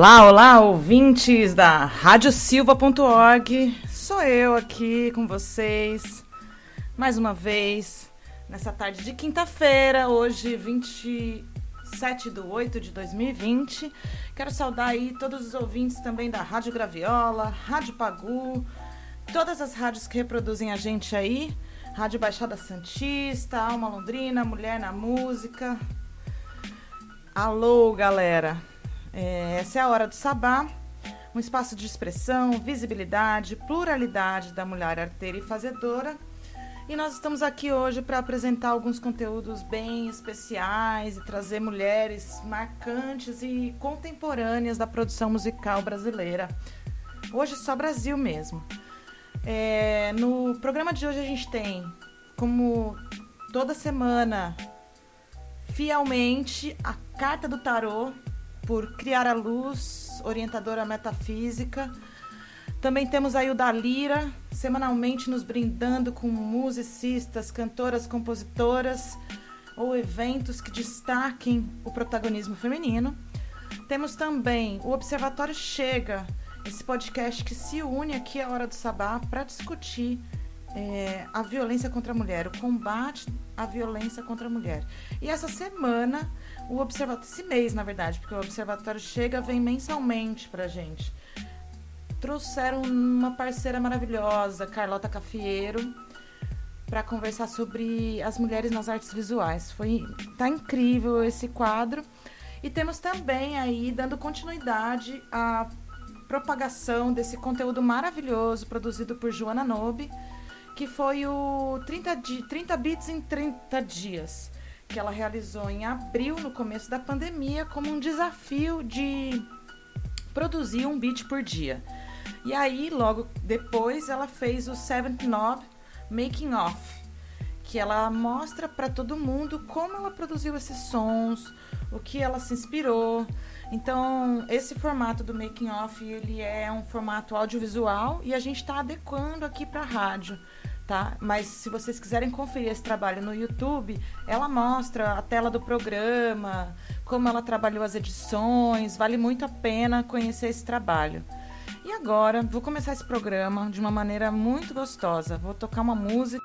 Olá, olá, ouvintes da radiosilva.org. Sou eu aqui com vocês mais uma vez nessa tarde de quinta-feira, hoje 27 de 8 de 2020. Quero saudar aí todos os ouvintes também da Rádio Graviola, Rádio Pagu, todas as rádios que reproduzem a gente aí. Rádio Baixada Santista, Alma Londrina, Mulher na Música. Alô, galera! É, essa é a hora do sabá, um espaço de expressão, visibilidade, pluralidade da mulher arteira e fazedora. E nós estamos aqui hoje para apresentar alguns conteúdos bem especiais e trazer mulheres marcantes e contemporâneas da produção musical brasileira. Hoje só Brasil mesmo. É, no programa de hoje a gente tem, como toda semana, fielmente, a carta do tarô por Criar a Luz, orientadora metafísica. Também temos aí o da Lira, semanalmente nos brindando com musicistas, cantoras, compositoras ou eventos que destaquem o protagonismo feminino. Temos também o Observatório Chega, esse podcast que se une aqui à Hora do Sabá para discutir é, a violência contra a mulher, o combate à violência contra a mulher. E essa semana o observatório, esse mês, na verdade, porque o observatório chega, vem mensalmente pra gente. Trouxeram uma parceira maravilhosa, Carlota Cafieiro, para conversar sobre as mulheres nas artes visuais. Foi tá incrível esse quadro. E temos também aí dando continuidade à propagação desse conteúdo maravilhoso produzido por Joana Nobe, que foi o 30, di 30 bits em 30 dias que ela realizou em abril, no começo da pandemia, como um desafio de produzir um beat por dia. E aí, logo depois, ela fez o Seventh Knob Making Off, que ela mostra para todo mundo como ela produziu esses sons, o que ela se inspirou. Então, esse formato do making off, ele é um formato audiovisual e a gente está adequando aqui para rádio tá? Mas se vocês quiserem conferir esse trabalho no YouTube, ela mostra a tela do programa, como ela trabalhou as edições, vale muito a pena conhecer esse trabalho. E agora, vou começar esse programa de uma maneira muito gostosa. Vou tocar uma música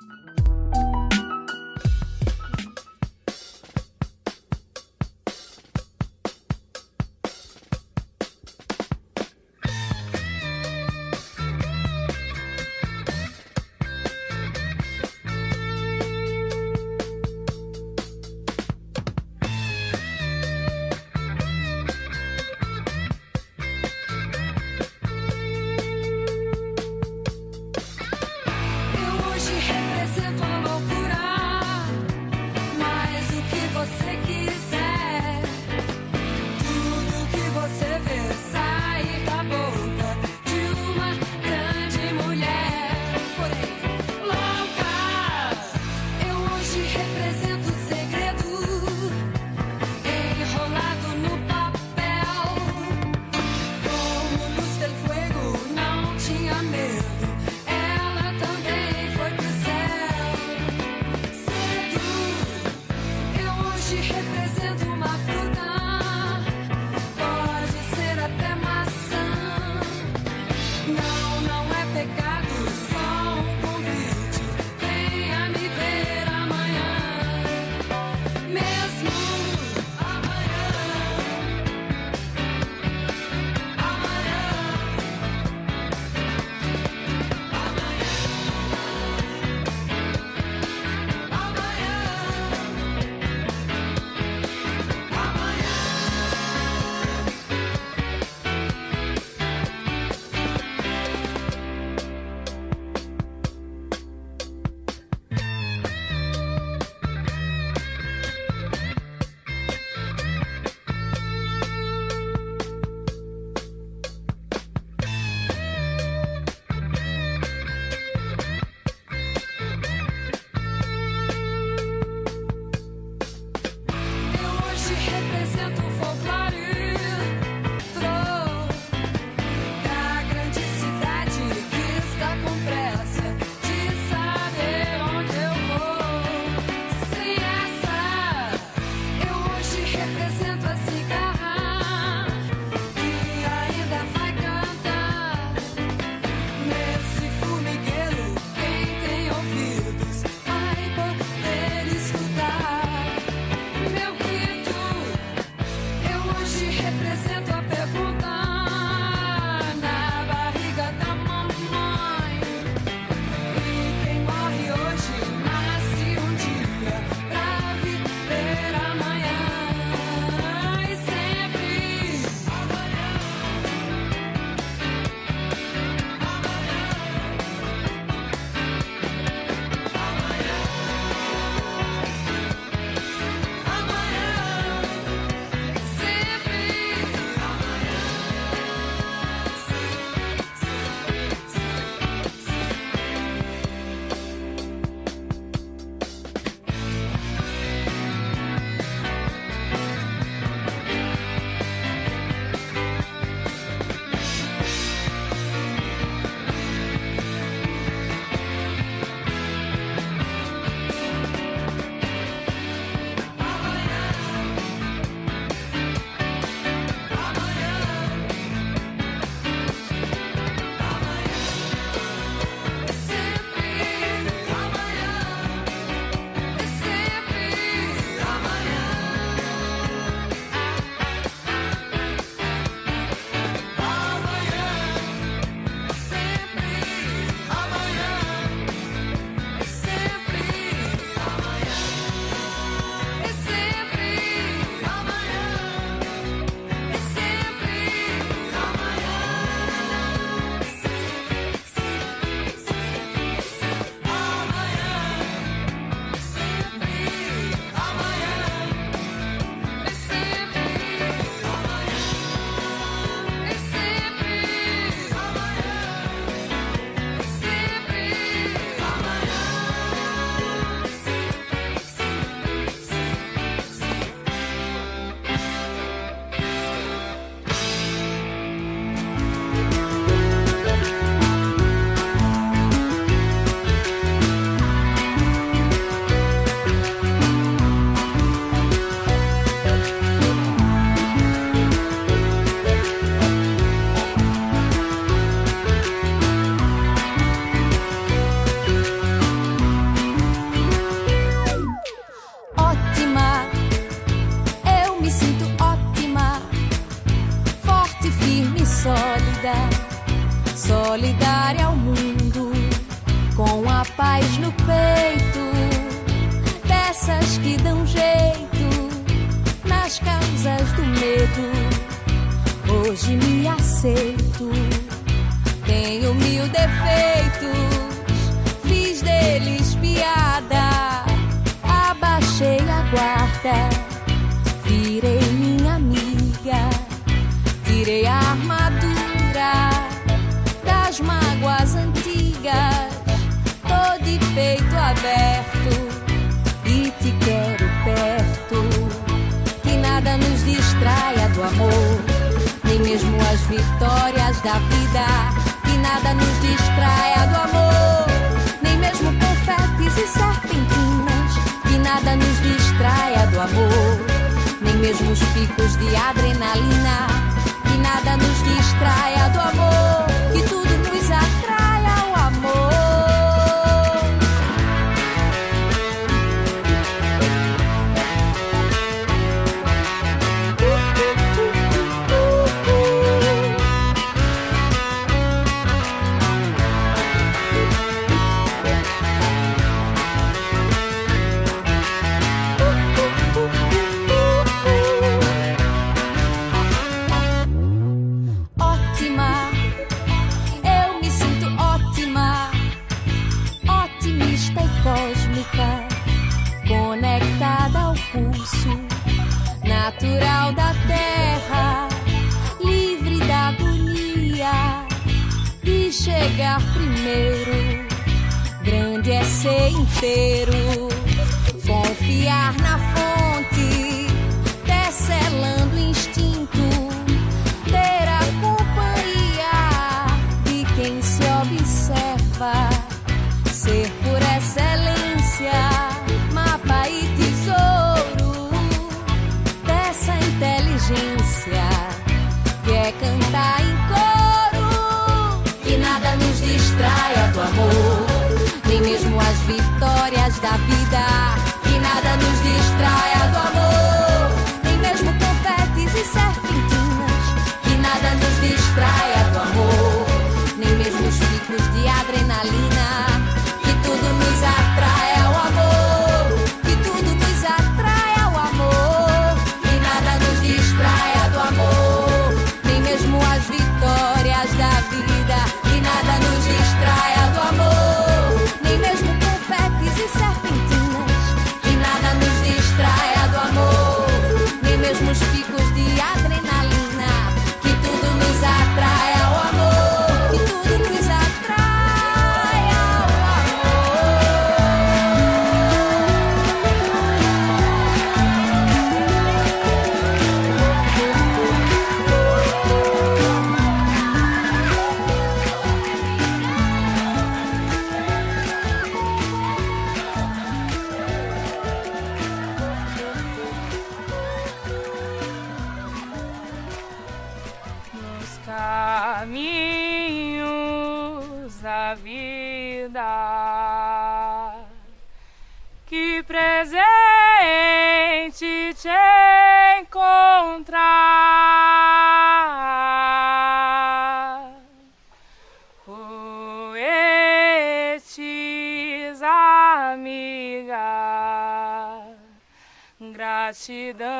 gratidão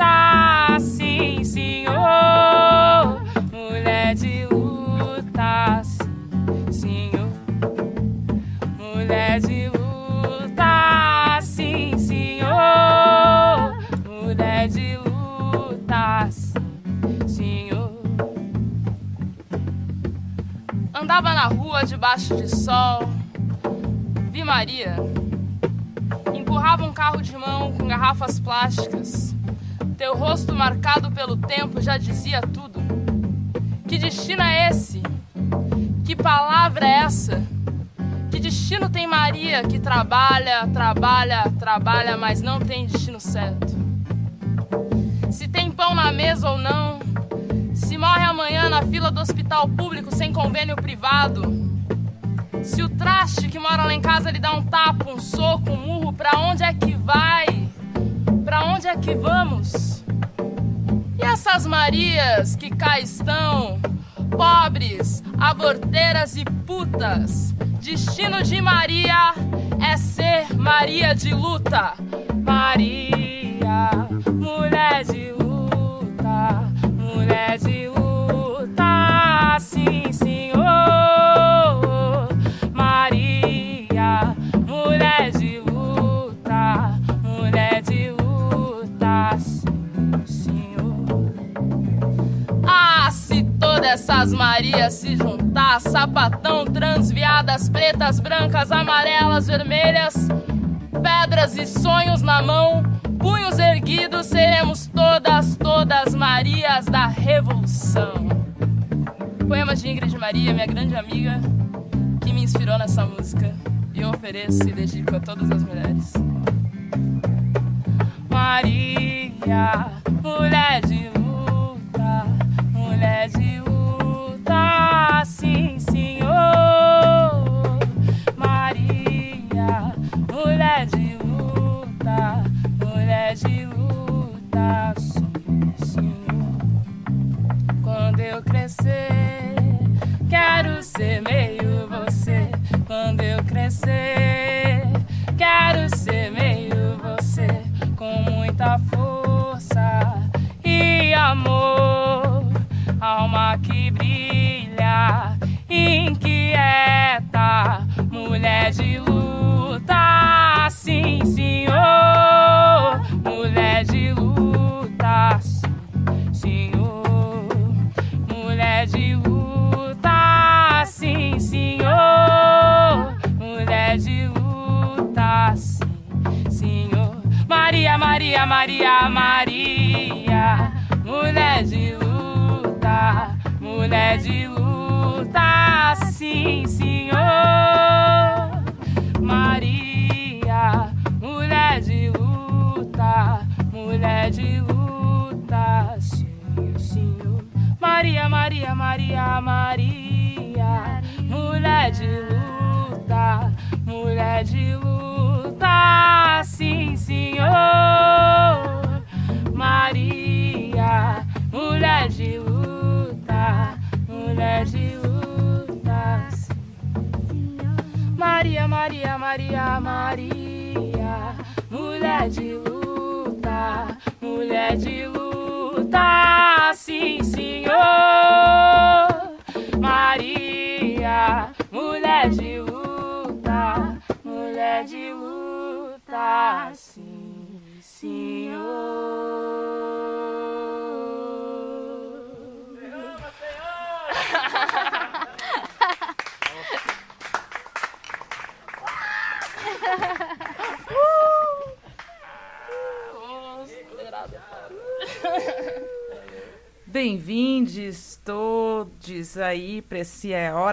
luta, sim, senhor, mulher de luta, sim, senhor, mulher de luta, sim, senhor, mulher de luta, sim, senhor. Andava na rua debaixo de sol, vi Maria. Empurrava um carro de mão com garrafas plásticas. Teu rosto marcado pelo tempo já dizia tudo. Que destino é esse? Que palavra é essa? Que destino tem Maria que trabalha, trabalha, trabalha, mas não tem destino certo? Se tem pão na mesa ou não, se morre amanhã na fila do hospital público sem convênio privado. Se o traste que mora lá em casa lhe dá um tapa, um soco, um murro, pra onde é que vai? Pra onde é que vamos? Essas Marias que cá estão, pobres, aborteiras e putas? Destino de Maria é ser Maria de luta. Maria, mulher de luta, mulher de luta, essas Marias se juntar, sapatão, transviadas, pretas, brancas, amarelas, vermelhas, pedras e sonhos na mão, punhos erguidos, seremos todas, todas Marias da Revolução. Poemas de Ingrid Maria, minha grande amiga, que me inspirou nessa música. E eu ofereço e dedico a todas as mulheres. Maria, mulher de luta, mulher de luta,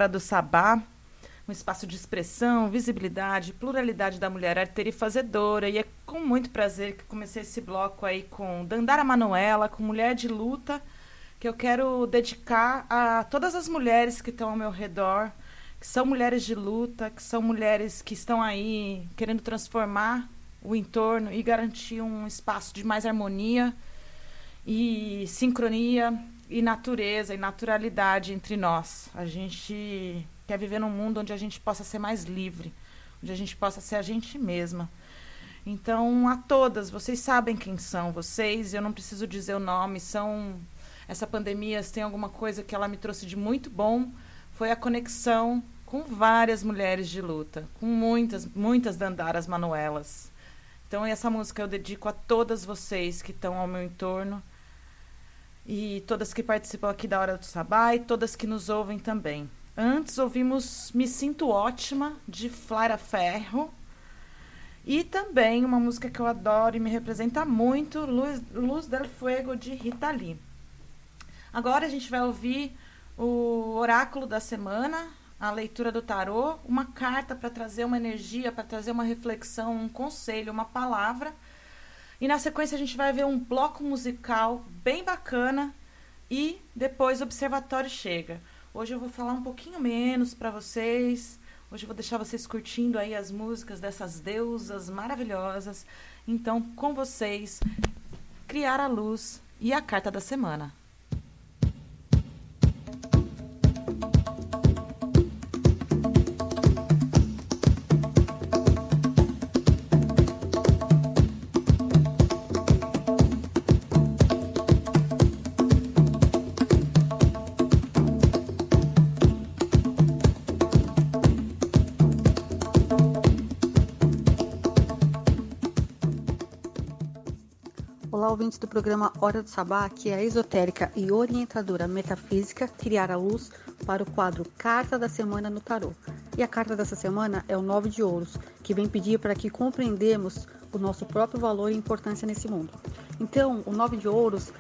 Do Sabá, um espaço de expressão, visibilidade, pluralidade da mulher arteira e fazedora. E é com muito prazer que comecei esse bloco aí com Dandara Manuela, com Mulher de Luta, que eu quero dedicar a todas as mulheres que estão ao meu redor, que são mulheres de luta, que são mulheres que estão aí querendo transformar o entorno e garantir um espaço de mais harmonia e sincronia e natureza e naturalidade entre nós. A gente quer viver num mundo onde a gente possa ser mais livre, onde a gente possa ser a gente mesma. Então, a todas, vocês sabem quem são vocês, eu não preciso dizer o nome, são essa pandemia tem alguma coisa que ela me trouxe de muito bom, foi a conexão com várias mulheres de luta, com muitas, muitas Dandaras Manuelas. Então, essa música eu dedico a todas vocês que estão ao meu entorno e todas que participam aqui da Hora do Sabá e todas que nos ouvem também. Antes ouvimos Me Sinto Ótima, de Flara Ferro. E também uma música que eu adoro e me representa muito, Luz, Luz del Fuego, de Rita Lee. Agora a gente vai ouvir o oráculo da semana, a leitura do tarô, uma carta para trazer uma energia, para trazer uma reflexão, um conselho, uma palavra. E na sequência a gente vai ver um bloco musical bem bacana e depois o observatório chega. Hoje eu vou falar um pouquinho menos para vocês. Hoje eu vou deixar vocês curtindo aí as músicas dessas deusas maravilhosas. Então, com vocês, criar a luz e a carta da semana. Ouvintes do programa Hora do Sabá, que é a esotérica e orientadora metafísica, criar a luz para o quadro Carta da Semana no Tarô. E a carta dessa semana é o Nove de Ouros, que vem pedir para que compreendemos o nosso próprio valor e importância nesse mundo. Então, o Nove de Ouros,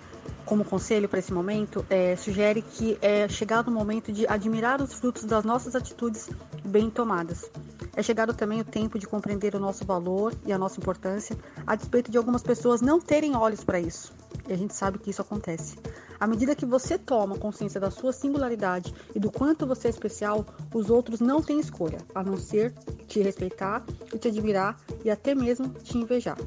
como conselho para esse momento, é, sugere que é chegado o momento de admirar os frutos das nossas atitudes bem tomadas. É chegado também o tempo de compreender o nosso valor e a nossa importância, a despeito de algumas pessoas não terem olhos para isso. E a gente sabe que isso acontece. À medida que você toma consciência da sua singularidade e do quanto você é especial, os outros não têm escolha, a não ser te respeitar te admirar e até mesmo te invejar.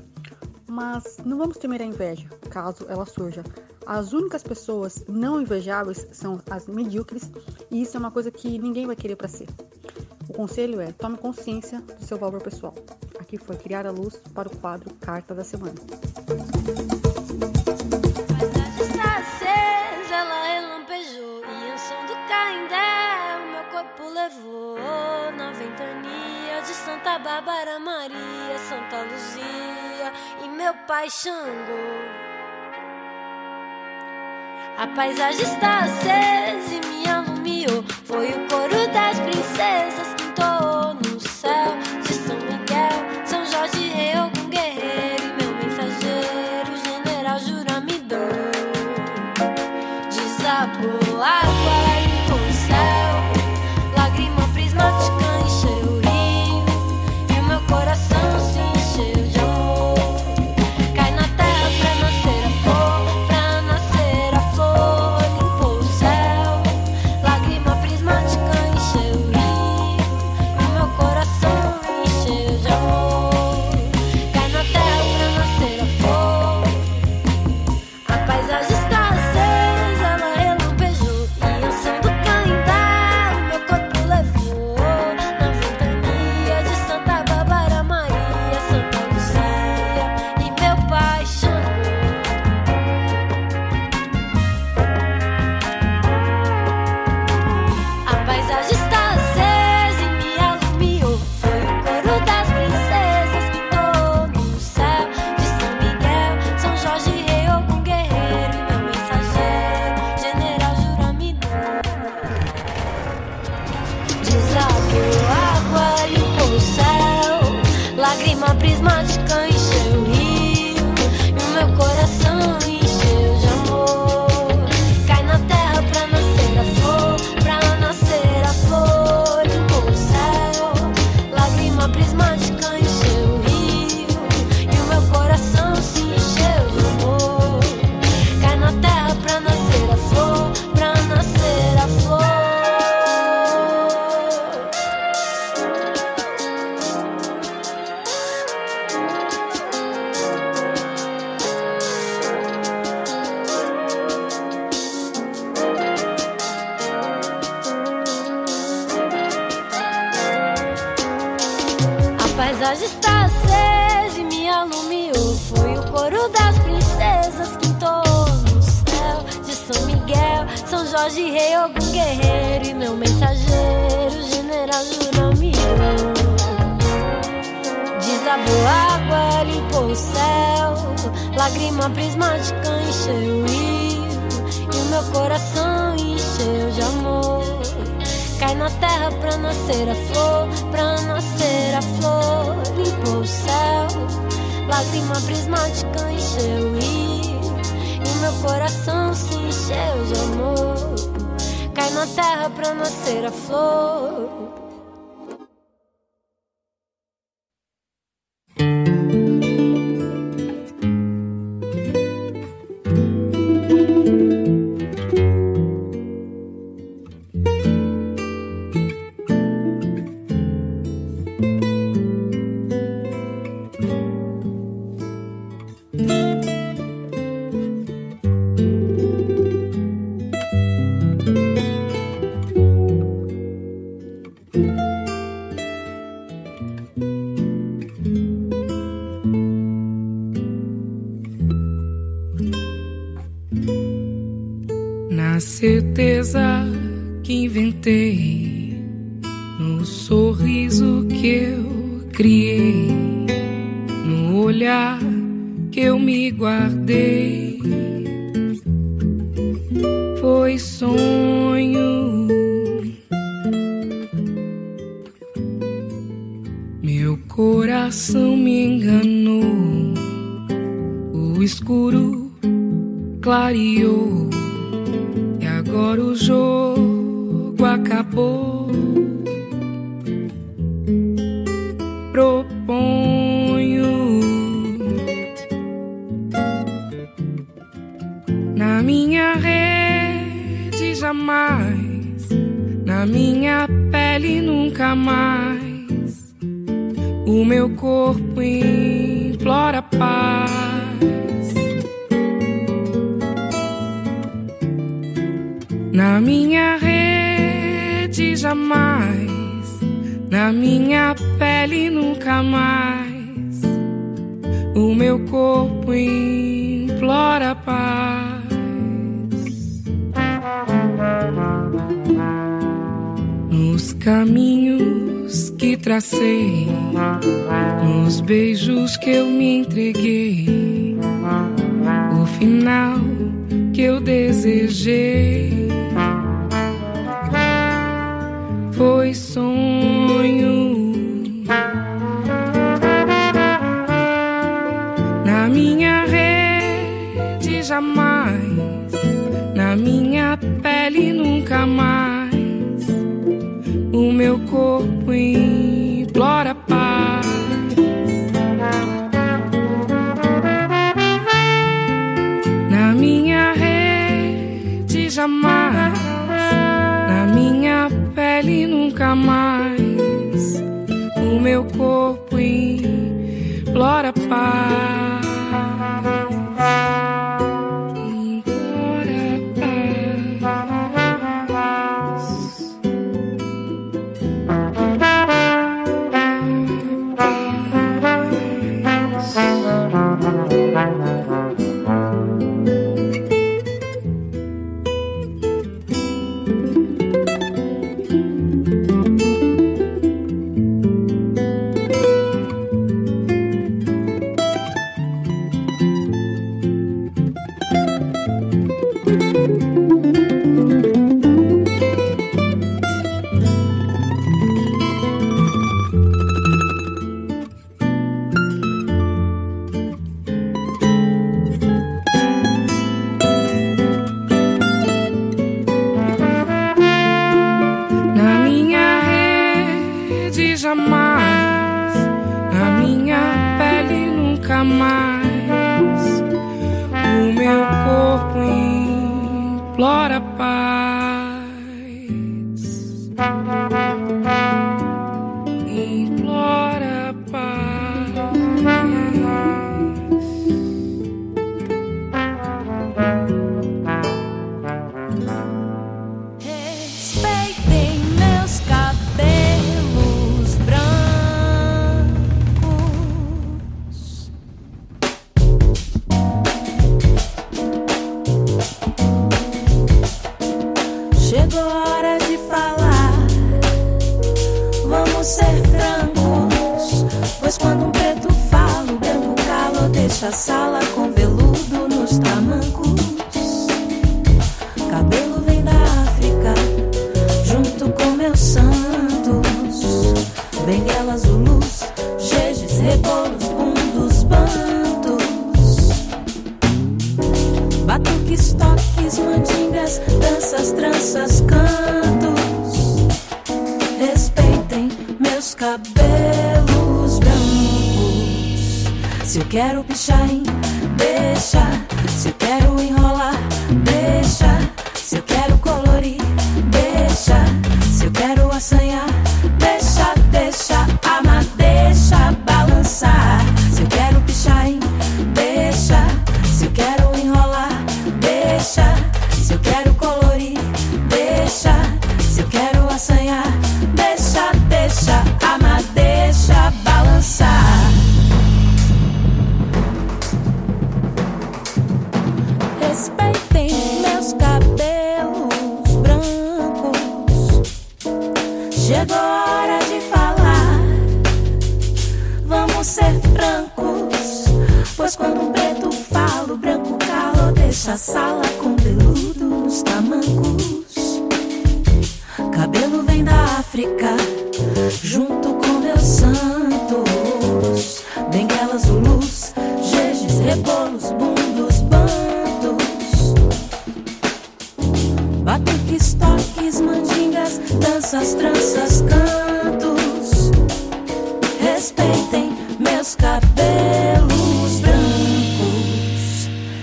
Mas não vamos temer a inveja, caso ela surja. As únicas pessoas não invejáveis são as medíocres, e isso é uma coisa que ninguém vai querer para ser. O conselho é: tome consciência do seu valor pessoal. Aqui foi criar a luz para o quadro Carta da Semana. corpo levou na ventania de Santa Bárbara Maria, Santa Luzia e meu pai Xangô. A paisagem está acesa e me alumiou. Foi o coro das princesas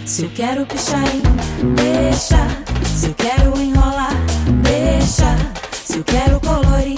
Se eu quero pichar, deixa. Se eu quero enrolar, deixa. Se eu quero colorir,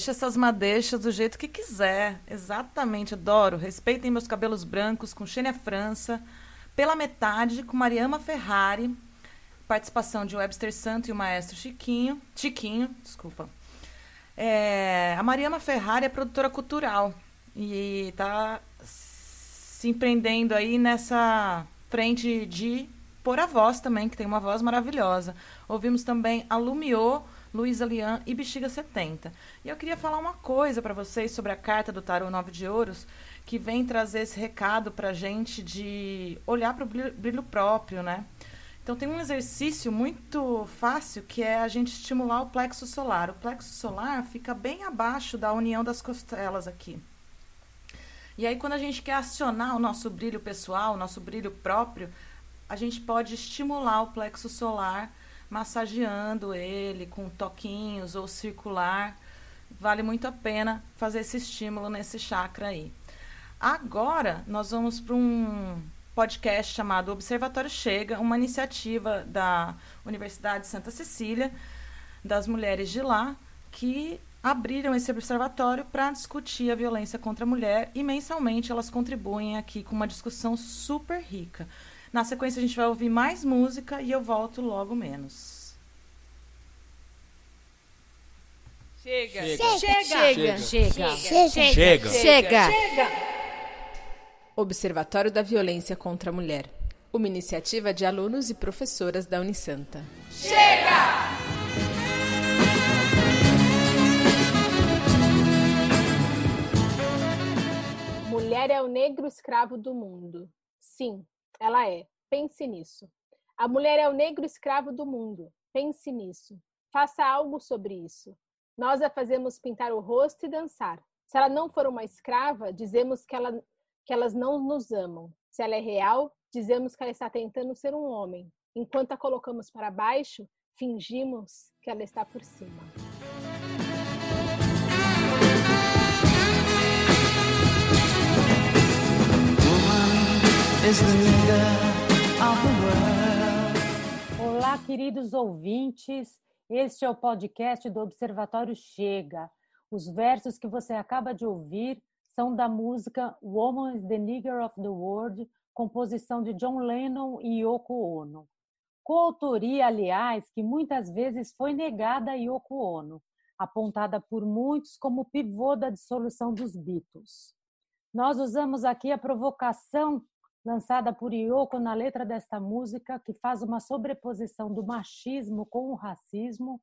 Deixa essas madeixas do jeito que quiser. Exatamente, adoro. Respeitem meus cabelos brancos com Xênia França. Pela metade, com Mariama Ferrari. Participação de Webster Santo e o maestro Chiquinho. Chiquinho, desculpa. É, a Mariama Ferrari é produtora cultural e está se empreendendo aí nessa frente de pôr a voz também, que tem uma voz maravilhosa. Ouvimos também a Lumiô, Luísa Lian e Bexiga 70. E eu queria falar uma coisa para vocês sobre a carta do Tarô Nove de Ouros, que vem trazer esse recado para a gente de olhar para o brilho, próprio, né? Então tem um exercício muito fácil que é a gente estimular o plexo solar. O plexo solar fica bem abaixo da união das costelas aqui. E aí quando a gente quer acionar o nosso brilho pessoal, o nosso brilho próprio, a gente pode estimular o plexo solar massageando ele com toquinhos ou circular. Vale muito a pena fazer esse estímulo nesse chakra aí. Agora nós vamos para um podcast chamado Observatório Chega, uma iniciativa da Universidade de Santa Cecília, das mulheres de lá, que abriram esse observatório para discutir a violência contra a mulher e mensalmente elas contribuem aqui com uma discussão super rica. Na sequência a gente vai ouvir mais música e eu volto logo menos. Chega. Chega. Chega. Chega. Chega. Chega. Chega. Observatório da Violência contra a Mulher. Uma iniciativa de alunos e professoras da Unisanta. Chega! Mulher é o negro escravo do mundo. Sim, ela é. Pense nisso. A mulher é o negro escravo do mundo. Pense nisso. Faça algo sobre isso. Nós a fazemos pintar o rosto e dançar. Se ela não for uma escrava, dizemos que, ela, que elas não nos amam. Se ela é real, dizemos que ela está tentando ser um homem. Enquanto a colocamos para baixo, fingimos que ela está por cima. Olá, queridos ouvintes. Este é o podcast do Observatório Chega. Os versos que você acaba de ouvir são da música Woman is the Nigger of the World, composição de John Lennon e Yoko Ono. Coautoria, aliás, que muitas vezes foi negada a Yoko Ono, apontada por muitos como pivô da dissolução dos Beatles. Nós usamos aqui a provocação lançada por Yoko na letra desta música, que faz uma sobreposição do machismo com o racismo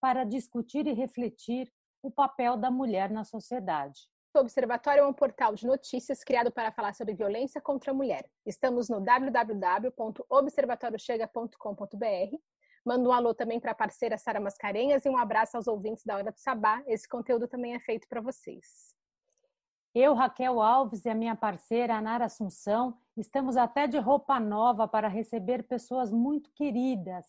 para discutir e refletir o papel da mulher na sociedade. O Observatório é um portal de notícias criado para falar sobre violência contra a mulher. Estamos no www.observatoriochega.com.br. Mando um alô também para a parceira Sara Mascarenhas e um abraço aos ouvintes da Hora do Sabá. Esse conteúdo também é feito para vocês. Eu, Raquel Alves e a minha parceira Nara Assunção estamos até de roupa nova para receber pessoas muito queridas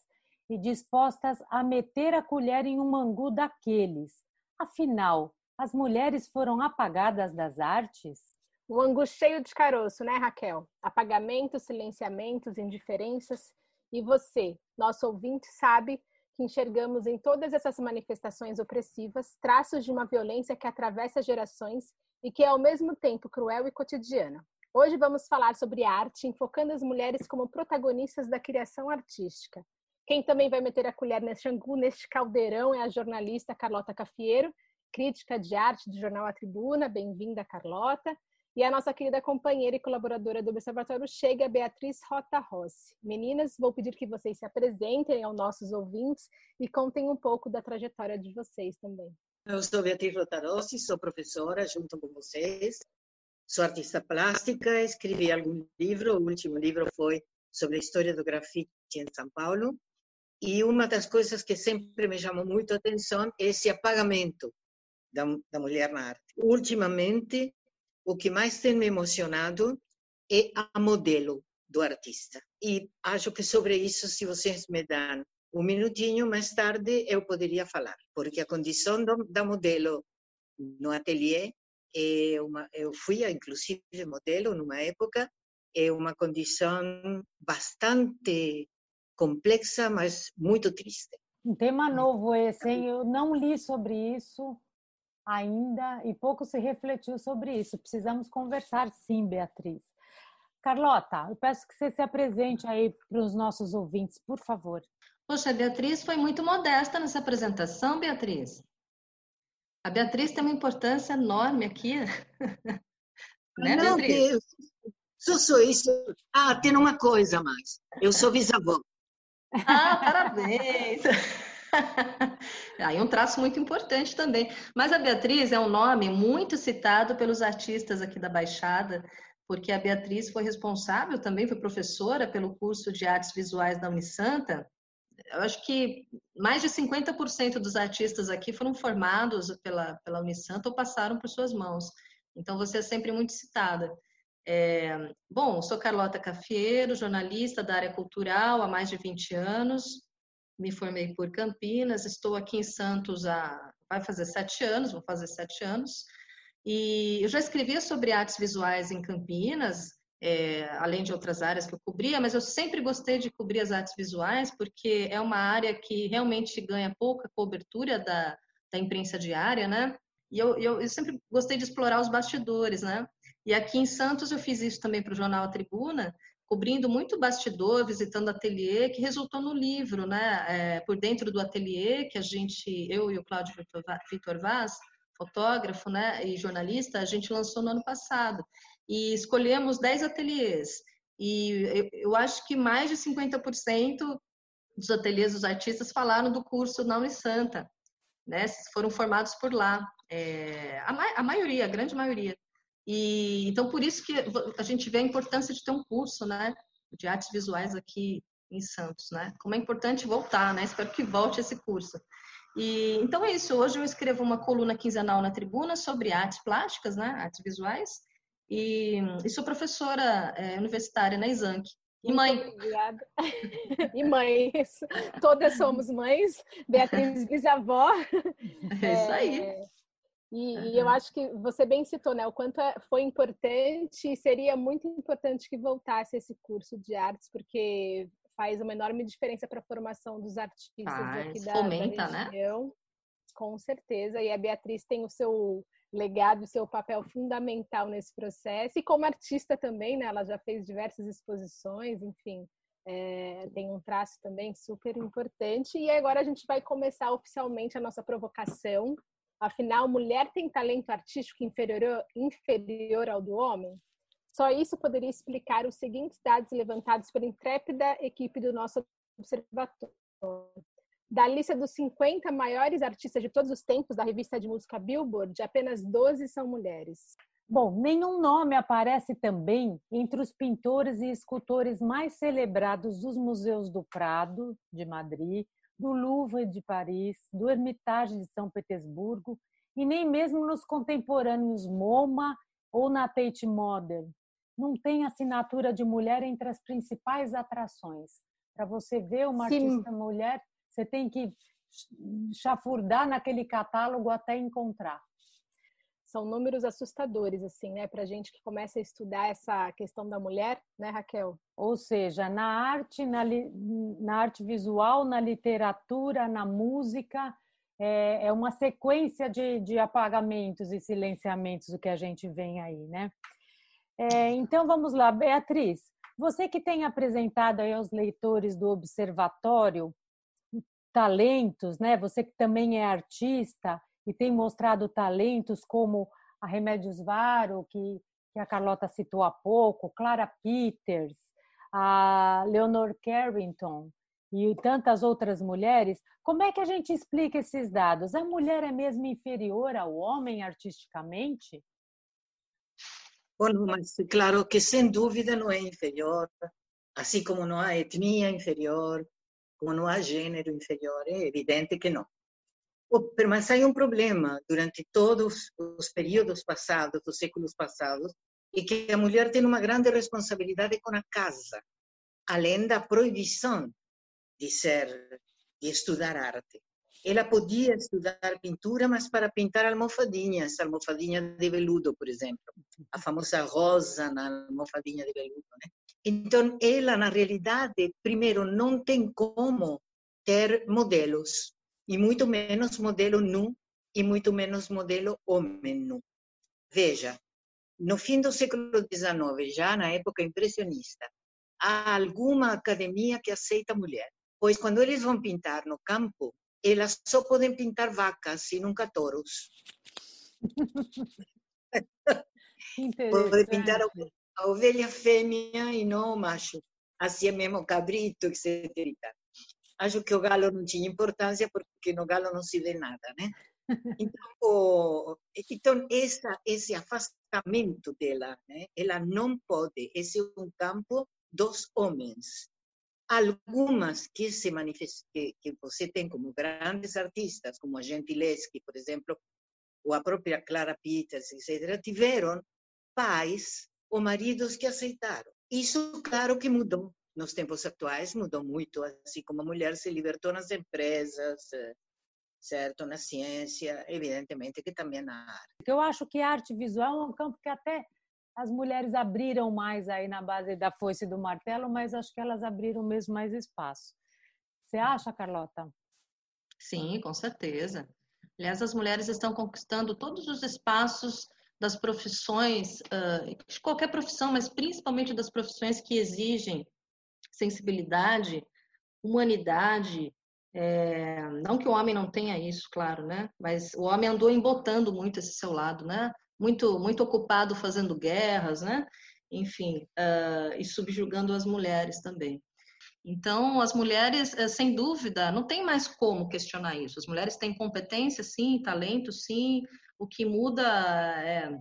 e dispostas a meter a colher em um mangu daqueles. Afinal, as mulheres foram apagadas das artes? Um angu cheio de caroço, né, Raquel? Apagamentos, silenciamentos, indiferenças. E você, nosso ouvinte, sabe que enxergamos em todas essas manifestações opressivas traços de uma violência que atravessa gerações e que é ao mesmo tempo cruel e cotidiana. Hoje vamos falar sobre arte, enfocando as mulheres como protagonistas da criação artística. Quem também vai meter a colher neste angu, neste caldeirão, é a jornalista Carlota Cafiero, crítica de arte do jornal A Tribuna. Bem-vinda, Carlota. E a nossa querida companheira e colaboradora do Observatório Chega, Beatriz Rota Rossi. Meninas, vou pedir que vocês se apresentem aos nossos ouvintes e contem um pouco da trajetória de vocês também. Eu sou Beatriz Rotarossi, sou professora junto com vocês. Sou artista plástica, escrevi algum livro. O último livro foi sobre a história do grafite em São Paulo. E uma das coisas que sempre me chamou muito a atenção é esse apagamento da, da mulher na arte. Ultimamente, o que mais tem me emocionado é a modelo do artista. E acho que sobre isso, se vocês me dão um minutinho mais tarde eu poderia falar, porque a condição do, da modelo no ateliê é uma, eu fui inclusive modelo numa época, é uma condição bastante complexa, mas muito triste. Um tema novo esse, hein? Eu não li sobre isso ainda e pouco se refletiu sobre isso. Precisamos conversar sim, Beatriz. Carlota, eu peço que você se apresente aí para os nossos ouvintes, por favor. Poxa, a Beatriz foi muito modesta nessa apresentação, Beatriz. A Beatriz tem uma importância enorme aqui. né, Não, Beatriz? Sou só isso. Ah, tem uma coisa mais. Eu sou bisavó. Ah, parabéns! Aí um traço muito importante também. Mas a Beatriz é um nome muito citado pelos artistas aqui da Baixada, porque a Beatriz foi responsável, também foi professora pelo curso de artes visuais da Unisanta, eu acho que mais de 50% dos artistas aqui foram formados pela, pela Unisanta ou passaram por suas mãos. Então, você é sempre muito citada. É, bom, sou Carlota Cafieiro, jornalista da área cultural há mais de 20 anos. Me formei por Campinas, estou aqui em Santos há vai fazer sete anos, vou fazer sete anos. E eu já escrevia sobre artes visuais em Campinas, é, além de outras áreas que eu cobria, mas eu sempre gostei de cobrir as artes visuais, porque é uma área que realmente ganha pouca cobertura da, da imprensa diária, né? E eu, eu, eu, sempre gostei de explorar os bastidores, né? E aqui em Santos eu fiz isso também para o jornal A Tribuna, cobrindo muito bastidor, visitando ateliê, que resultou no livro, né? É, por dentro do ateliê, que a gente, eu e o Cláudio Vitor Vaz, fotógrafo né, e jornalista, a gente lançou no ano passado. E escolhemos 10 ateliês. E eu, acho que mais de 50% dos ateliês dos artistas falaram do curso na Unisanta, né? Foram formados por lá. É, a, ma a maioria, a grande maioria. E então por isso que a gente vê a importância de ter um curso, né, de artes visuais aqui em Santos, né? Como é importante voltar, né? Espero que volte esse curso. E então é isso. Hoje eu escrevo uma coluna quinzenal na Tribuna sobre artes plásticas, né? Artes visuais. E, e sou professora é, universitária na Exanc. E mãe. Muito obrigada. E mãe. Todas somos mães. Beatriz bisavó. É isso aí. É, e, uhum. e, eu acho que você bem citou, né? O quanto é, foi importante e seria muito importante que voltasse esse curso de artes, porque faz uma enorme diferença para a formação dos artistas faz, aqui da, fomenta, da né? região. Né? Com certeza. E a Beatriz tem o seu legado, seu papel fundamental nesse processo. E como artista também, né? Ela já fez diversas exposições, enfim. É, tem um traço também super importante. E agora a gente vai começar oficialmente a nossa provocação Afinal, mulher tem talento artístico inferior, inferior ao do homem? Só isso poderia explicar os seguintes dados levantados pela intrépida equipe do nosso observatório. Da lista dos 50 maiores artistas de todos os tempos da revista de música Billboard, apenas 12 são mulheres. Bom, nenhum nome aparece também entre os pintores e escultores mais celebrados dos museus do Prado, de Madrid, do Louvre de Paris, do Hermitage de São Petersburgo e nem mesmo nos contemporâneos MoMA ou na Tate Modern. Não tem assinatura de mulher entre as principais atrações. Para você ver uma Sim. artista mulher, você tem que chafurdar naquele catálogo até encontrar são números assustadores, assim, né, para gente que começa a estudar essa questão da mulher, né, Raquel? Ou seja, na arte, na, na arte visual, na literatura, na música, é, é uma sequência de, de apagamentos e silenciamentos o que a gente vem aí, né? É, então vamos lá, Beatriz, você que tem apresentado aí aos leitores do Observatório talentos, né? Você que também é artista, e tem mostrado talentos como a Remédios Varo, que, que a Carlota citou há pouco, Clara Peters, a Leonor Carrington e tantas outras mulheres. Como é que a gente explica esses dados? A mulher é mesmo inferior ao homem artisticamente? Bom, mas claro que sem dúvida não é inferior, assim como não há etnia inferior, como não há gênero inferior, é evidente que não. Mas hay um problema durante todos os períodos passados, os séculos passados, e que a mulher tem uma grande responsabilidade com a casa, além da proibição de ser, de estudar arte. Ela podia estudar pintura, mas para pintar almofadinhas, almofadinha de veludo, por exemplo, a famosa rosa na almofadinha de veludo. Né? Então, ela, na realidade, primeiro, não tem como ter modelos e muito menos modelo nu e muito menos modelo homem nu. Veja, no fim do século XIX, já na época impressionista, há alguma academia que aceita mulher, pois quando eles vão pintar no campo, elas só podem pintar vacas e nunca touros. Pode pintar a ovelha fêmea e não o macho, assim é mesmo cabrito, etc acho que o galo não tinha importância porque no galo não se vê nada, né? Então, o, então essa, esse afastamento dela, né? ela não pode, esse é um campo dos homens. Algumas que se manifestam, que, que você tem como grandes artistas, como a Gentileschi, por exemplo, ou a própria Clara Peters, etc., tiveram pais ou maridos que aceitaram. Isso, claro que mudou nos tempos atuais mudou muito, assim como a mulher se libertou nas empresas, eh, certo, na ciência, evidentemente que também na arte. Eu acho que a arte visual é um campo que até as mulheres abriram mais aí na base da foice e do martelo, mas acho que elas abriram mesmo mais espaço. Você acha, Carlota? Sim, com certeza. Aliás, as mulheres estão conquistando todos os espaços das profissões, de qualquer profissão, mas principalmente das profissões que exigem sensibilidade, humanidade. É, não que o homem não tenha isso, claro, né? Mas o homem andou embotando muito esse seu lado, né? muito, muito ocupado fazendo guerras, né? Enfim, uh, e subjugando as mulheres também. Então, as mulheres, sem dúvida, não tem mais como questionar isso. As mulheres têm competência, sim, talento, sim. O que muda é,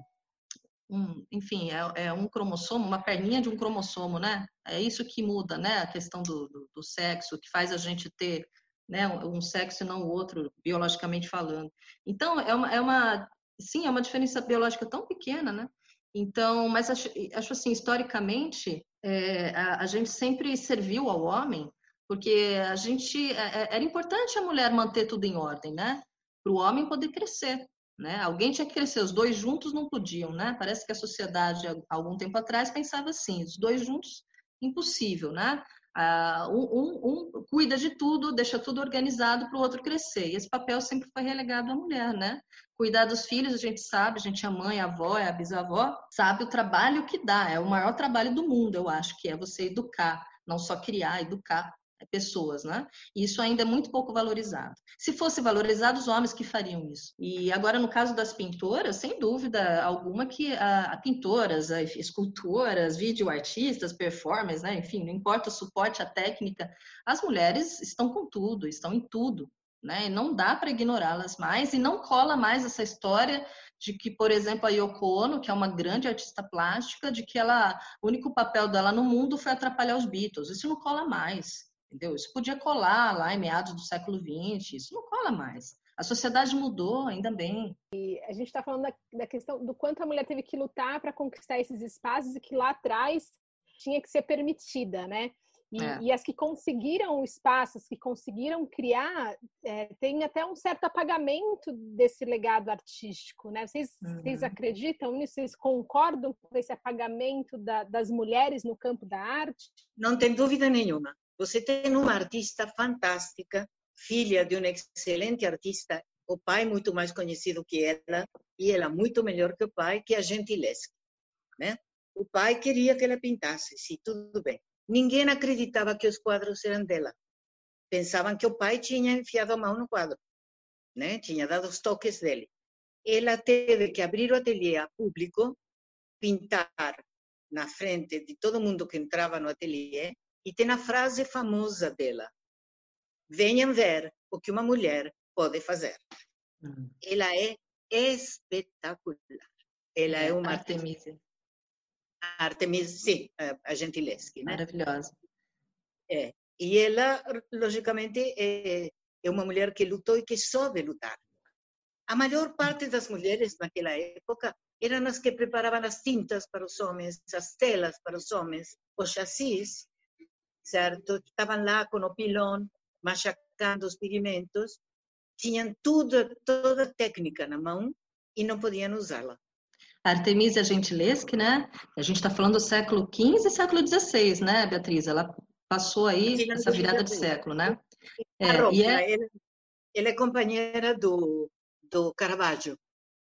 um, enfim, é, é, um cromossomo, uma perninha de um cromossomo, né? É isso que muda, né? A questão do, do, do sexo, que faz a gente ter né, um sexo e não o outro, biologicamente falando. Então, é uma, é uma, sim, é uma diferença biológica tão pequena, né? Então, mas acho, acho assim, historicamente, é, a, a, gente sempre serviu ao homem, porque a gente, é, é era importante a mulher manter tudo em ordem, né? Para o homem poder crescer, né? Alguém tinha que crescer, os dois juntos não podiam, né? Parece que a sociedade, algum tempo atrás, pensava assim, os dois juntos, impossível, né? Ah, um, um, um, cuida de tudo, deixa tudo organizado para o outro crescer. E esse papel sempre foi relegado à mulher, né? Cuidar dos filhos, a gente sabe, a gente é mãe, a avó, é a bisavó, sabe o trabalho que dá. É o maior trabalho do mundo, eu acho, que é você educar, não só criar, educar pessoas, né? Isso ainda é muito pouco valorizado. Se fosse valorizado, os homens que fariam isso. E agora, no caso das pintoras, sem dúvida alguma que a, a pintoras, a escultoras, videoartistas, performers, né? Enfim, não importa o suporte, a técnica, as mulheres estão com tudo, estão em tudo. Né? E não dá para ignorá-las mais e não cola mais essa história de que, por exemplo, a Yoko Ono, que é uma grande artista plástica, de que ela, o único papel dela no mundo foi atrapalhar os Beatles. Isso não cola mais entendeu? Isso podia colar lá em meados do século XX, isso não cola mais. A sociedade mudou, ainda bem. E a gente está falando da, da, questão do quanto a mulher teve que lutar para conquistar esses espaços e que lá atrás tinha que ser permitida, né? E, é. e as que conseguiram o espaço, as que conseguiram criar, é, tem até um certo apagamento desse legado artístico, né? Vocês, uhum. vocês acreditam nisso? Vocês concordam com esse apagamento da, das mulheres no campo da arte? Não tem dúvida nenhuma. Você tem uma artista fantástica, filha de um excelente artista, o pai muito mais conhecido que ela, e ela muito melhor que o pai, que é a Gentileschi. Né? O pai queria que ela pintasse, sim, tudo bem. Ninguém acreditava que os quadros eram dela. Pensavam que o pai tinha enfiado a mão no quadro, né? tinha dado os toques dele. Ela teve que abrir o ateliê a público, pintar na frente de todo mundo que entrava no ateliê, e tem a frase famosa dela: Venham ver o que uma mulher pode fazer. Uhum. Ela é espetacular. Ela é, é uma Artemisia. Artemisia, sim, a Gentileschi, né? Maravilhosa. É. E ela, logicamente, é, é uma mulher que lutou e que soube lutar. A maior parte das mulheres naquela época eram as que preparavam as tintas para os homens, as telas para os homens, os chassis, certo? Estavam lá com o pilão, machacando os pigmentos, tinham tudo, toda a técnica na mão e não podiam usá-la. Artemisia Gentileschi, né? A gente está falando do século XV e século XVI, né, Beatriz? Ela passou aí essa virada de século, né? É, e é... Ela, ela é companheira do, do Caravaggio.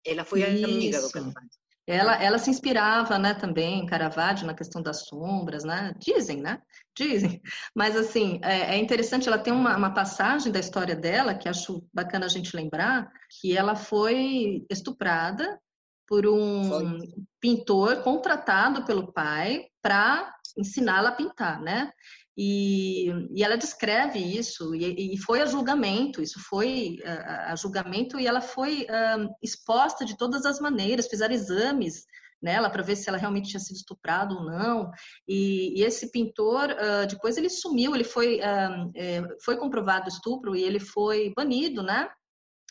Ela foi Isso. amiga do Caravaggio. Ela, ela se inspirava, né, também em Caravaggio na questão das sombras, né? Dizem, né? Dizem. Mas, assim, é, é interessante, ela tem uma, uma, passagem da história dela, que acho bacana a gente lembrar, que ela foi estuprada por um foi. pintor contratado pelo pai para ensiná-la a pintar, né? E, e ela descreve isso, e, e, foi a julgamento, isso foi a, a julgamento, e ela foi exposta de todas as maneiras, fizeram exames nela para ver se ela realmente tinha sido estuprada ou não. E, e esse pintor, uh, depois ele sumiu, ele foi, uh, é, foi comprovado estupro e ele foi banido, né?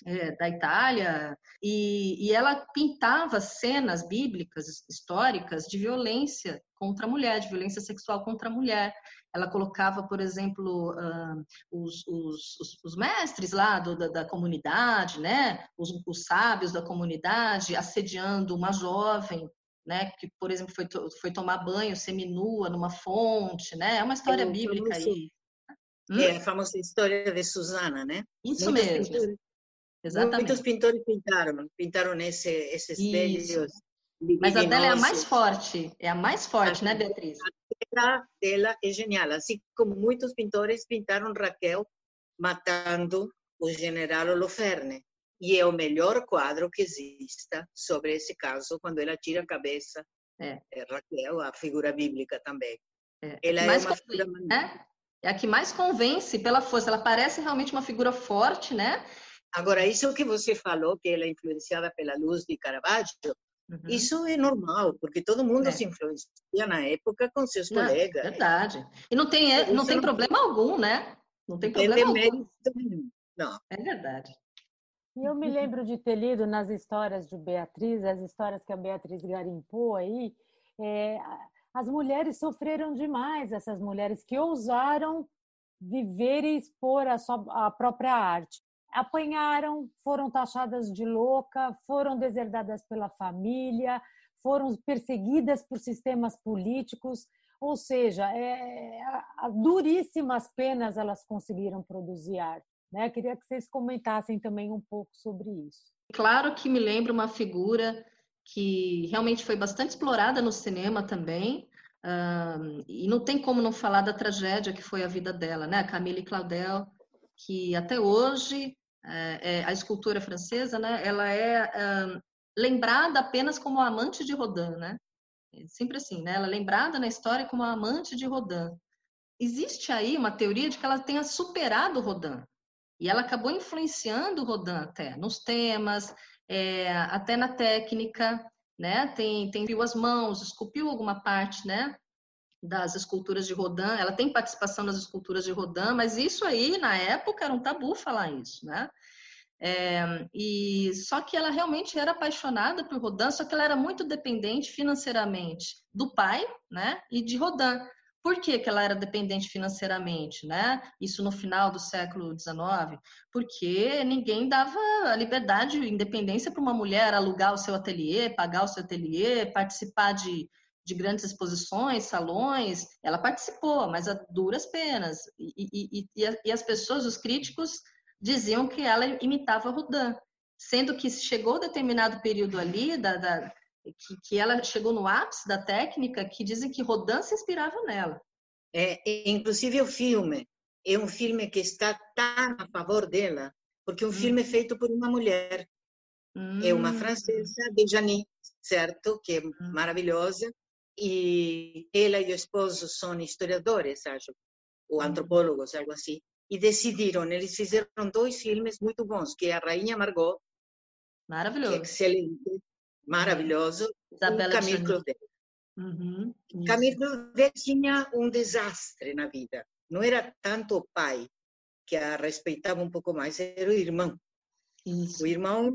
É, da Itália, e, e, ela pintava cenas bíblicas, históricas, de violência contra a mulher, de violência sexual contra a mulher. Ela colocava, por exemplo, os, os, os, mestres lá do, da, da, comunidade, né? Os, os, sábios da comunidade, assediando uma jovem, né? Que, por exemplo, foi, foi tomar banho seminua numa fonte, né? É uma história é, bíblica aí. Hum? É a famosa história de Susana, né? Isso Muitos mesmo. Pintores, Exatamente. Muitos pintores pintaram, pintaram esse, esses espelhos. Mas a dela é a mais forte, é a mais forte, a né, Beatriz? A dela é genial, assim como muitos pintores pintaram Raquel matando o general Holoferne. e é o melhor quadro que exista sobre esse caso, quando ela tira a cabeça. É. é Raquel, a figura bíblica também. É. Ela é uma figura... né? É a que mais convence pela força. Ela parece realmente uma figura forte, né? Agora, isso que você falou, que ela é influenciada pela luz de Caravaggio, uhum. isso é normal, porque todo mundo é. se influencia na época com seus não, colegas. Verdade. E não tem, é, não tem problema algum, né? Não tem problema algum. Não. É verdade. E eu me lembro de ter lido nas histórias de Beatriz, as histórias que a Beatriz garimpou aí, é, as mulheres sofreram demais, essas mulheres que ousaram viver e expor a, sua, a própria arte. Apanharam, foram taxadas de louca, foram deserdadas pela família, foram perseguidas por sistemas políticos, ou seja, é, a, a duríssimas penas elas conseguiram produzir. Né? Queria que vocês comentassem também um pouco sobre isso. Claro que me lembra uma figura que realmente foi bastante explorada no cinema também, uh, e não tem como não falar da tragédia que foi a vida dela, né? Camille Claudel, que até hoje é, é, a escultura francesa, né? Ela é uh, lembrada apenas como amante de Rodin, né? É sempre assim, né? Ela é lembrada na história como amante de Rodin. Existe aí uma teoria de que ela tenha superado Rodin, e ela acabou influenciando Rodin até nos temas, é, até na técnica, né? Tem, tem viu as mãos, esculpiu alguma parte, né? Das esculturas de Rodin. Ela tem participação nas esculturas de Rodin, mas isso aí, na época, era um tabu falar isso, né? É, e só que ela realmente era apaixonada por Rodin, só que ela era muito dependente financeiramente do pai, né? E de Rodin. Por que, que ela era dependente financeiramente, né? Isso no final do século XIX? Porque ninguém dava a liberdade e independência para uma mulher alugar o seu ateliê, pagar o seu ateliê, participar de, de grandes exposições, salões. Ela participou, mas a duras penas. E, e, e, e as pessoas, os críticos, diziam que ela imitava Rodin, sendo que chegou determinado período ali da, da que, que ela chegou no ápice da técnica, que dizem que Rodin se inspirava nela. É, inclusive o filme é um filme que está tão a favor dela, porque é um hum. filme feito por uma mulher. Hum. É uma francesa, Dejani, certo? Que é hum. maravilhosa. E ela e o esposo são historiadores, acho, ou antropólogos, algo assim. E decidiram, eles fizeram dois filmes muito bons, que é A Rainha Margot, Maravilhoso. É excelente, maravilhoso. Isabela Camille Claudel. Uhum, Camille Claudel tinha um desastre na vida. Não era tanto o pai, que a respeitava um pouco mais, era o irmão. Isso. O irmão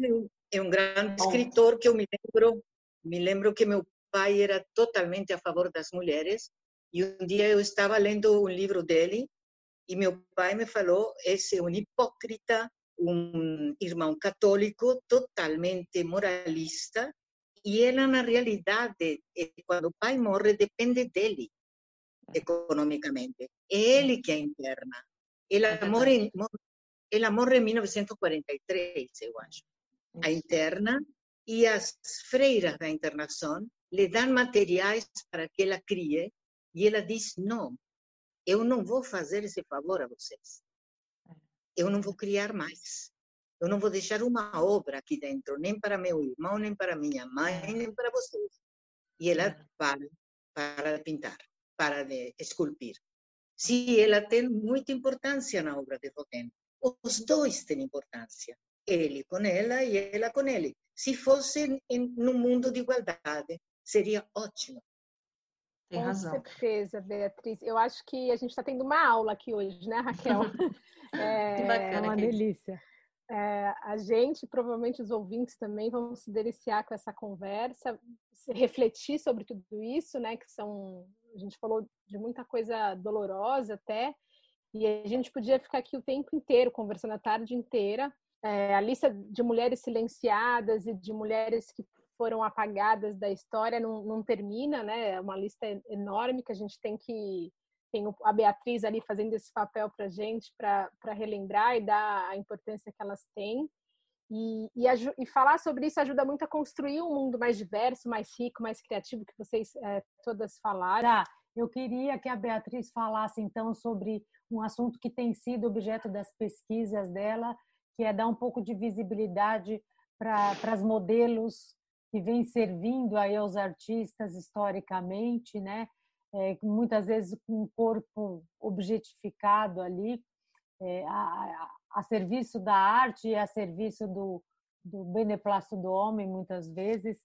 é um grande Bom. escritor que eu me lembro, me lembro que meu pai era totalmente a favor das mulheres e um dia eu estava lendo um livro dele e meu pai me falou esse é um hipócrita um irmão católico totalmente moralista e ela na realidade quando o pai morre depende dele economicamente é ele que a interna ela morre ela morre em 1943 eu acho a interna e as freiras da internação lhe dão materiais para que ela crie e ela diz não eu não vou fazer esse favor a vocês eu não vou criar mais. Eu não vou deixar uma obra aqui dentro, nem para meu irmão, nem para minha mãe, nem para vocês. E ela para, para de pintar, para de esculpir. Sim, ela tem muita importância na obra de Rodin. Os dois têm importância. Ele com ela e ela com ele. Se fosse em, num mundo de igualdade, seria ótimo. Tem razão. Com certeza, Beatriz. Eu acho que a gente está tendo uma aula aqui hoje, né, Raquel? É, que bacana, é uma delícia. É, a gente, provavelmente os ouvintes também, vão se deliciar com essa conversa, refletir sobre tudo isso, né? Que são, a gente falou de muita coisa dolorosa até, e a gente podia ficar aqui o tempo inteiro conversando a tarde inteira. É, a lista de mulheres silenciadas e de mulheres que foram apagadas da história não, não termina, né? É uma lista enorme que a gente tem que tem a Beatriz ali fazendo esse papel para gente, para relembrar e dar a importância que elas têm. E, e, e, falar sobre isso ajuda muito a construir um mundo mais diverso, mais rico, mais criativo, que vocês é, todas falaram. Tá. Eu queria que a Beatriz falasse então sobre um assunto que tem sido objeto das pesquisas dela, que é dar um pouco de visibilidade para as modelos que vêm servindo aí aos artistas historicamente, né? É, muitas vezes com um corpo objetificado ali, é, a, a, serviço da arte e a serviço do, do beneplácito do homem, muitas vezes.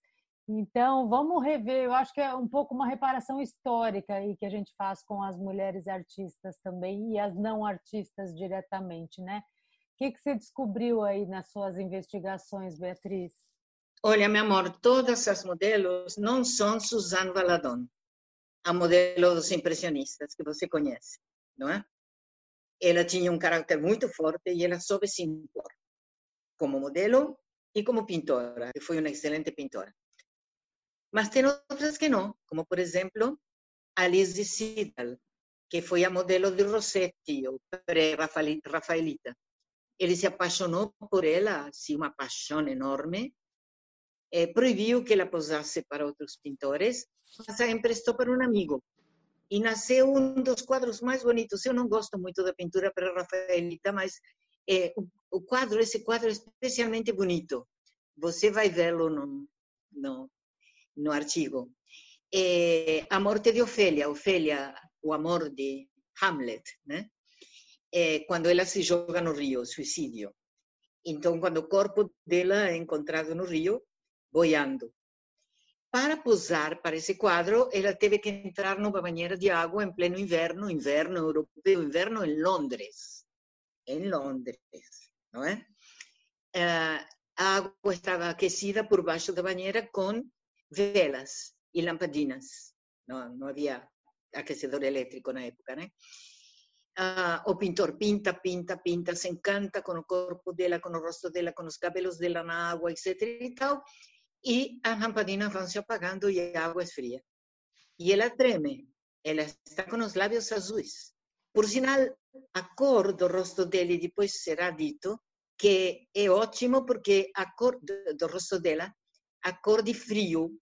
Então, vamos rever. Eu acho que é um pouco uma reparação histórica aí que a gente faz com as mulheres artistas também e as não artistas diretamente, né? O que, que você descobriu aí nas suas investigações, Beatriz? Olha, meu amor, todas as modelos não são Suzanne Valadon, a modelo dos impressionistas que você conhece, não é? Ela tinha um caráter muito forte e ela soube se impor como modelo e como pintora, que foi uma excelente pintora. Mas tem outras que não, como por exemplo Alice Sidal, que foi a modelo de Rossetti, ou pré-Rafaelita. Ele se apaixonou por ela, assim, uma paixão enorme, eh, proibiu que ela posasse para outros pintores, mas a emprestou para um amigo. E nasceu um dos quadros mais bonitos. Eu não gosto muito da pintura para Rafaelita, mas eh, o, quadro, esse quadro é especialmente bonito. Você vai vê-lo no, no, no artigo. Eh, a morte de Ofélia, Ofélia, o amor de Hamlet, né? Eh, quando ela se joga no rio, suicídio. Então, quando o corpo dela é encontrado no rio, boiando. Para posar para esse quadro, ela teve que entrar numa banheira de água em pleno inverno, inverno europeu, inverno em Londres. Em Londres, não é? Uh, a água estava aquecida por baixo da banheira com velas e lampadinas. Não, não havia aquecedor elétrico na época, né? Uh, o pintor pinta, pinta, pinta, se encanta com o corpo dela, com o rosto dela, com os cabelos dela na água, etc. e tal y las lampadinas van se apagando y el agua es fría. Y ela treme, ela está com os lábios azuis. Por sinal, a cor do rosto dele depois será dito que é ótimo porque a cor do rosto dela, a cor de frio,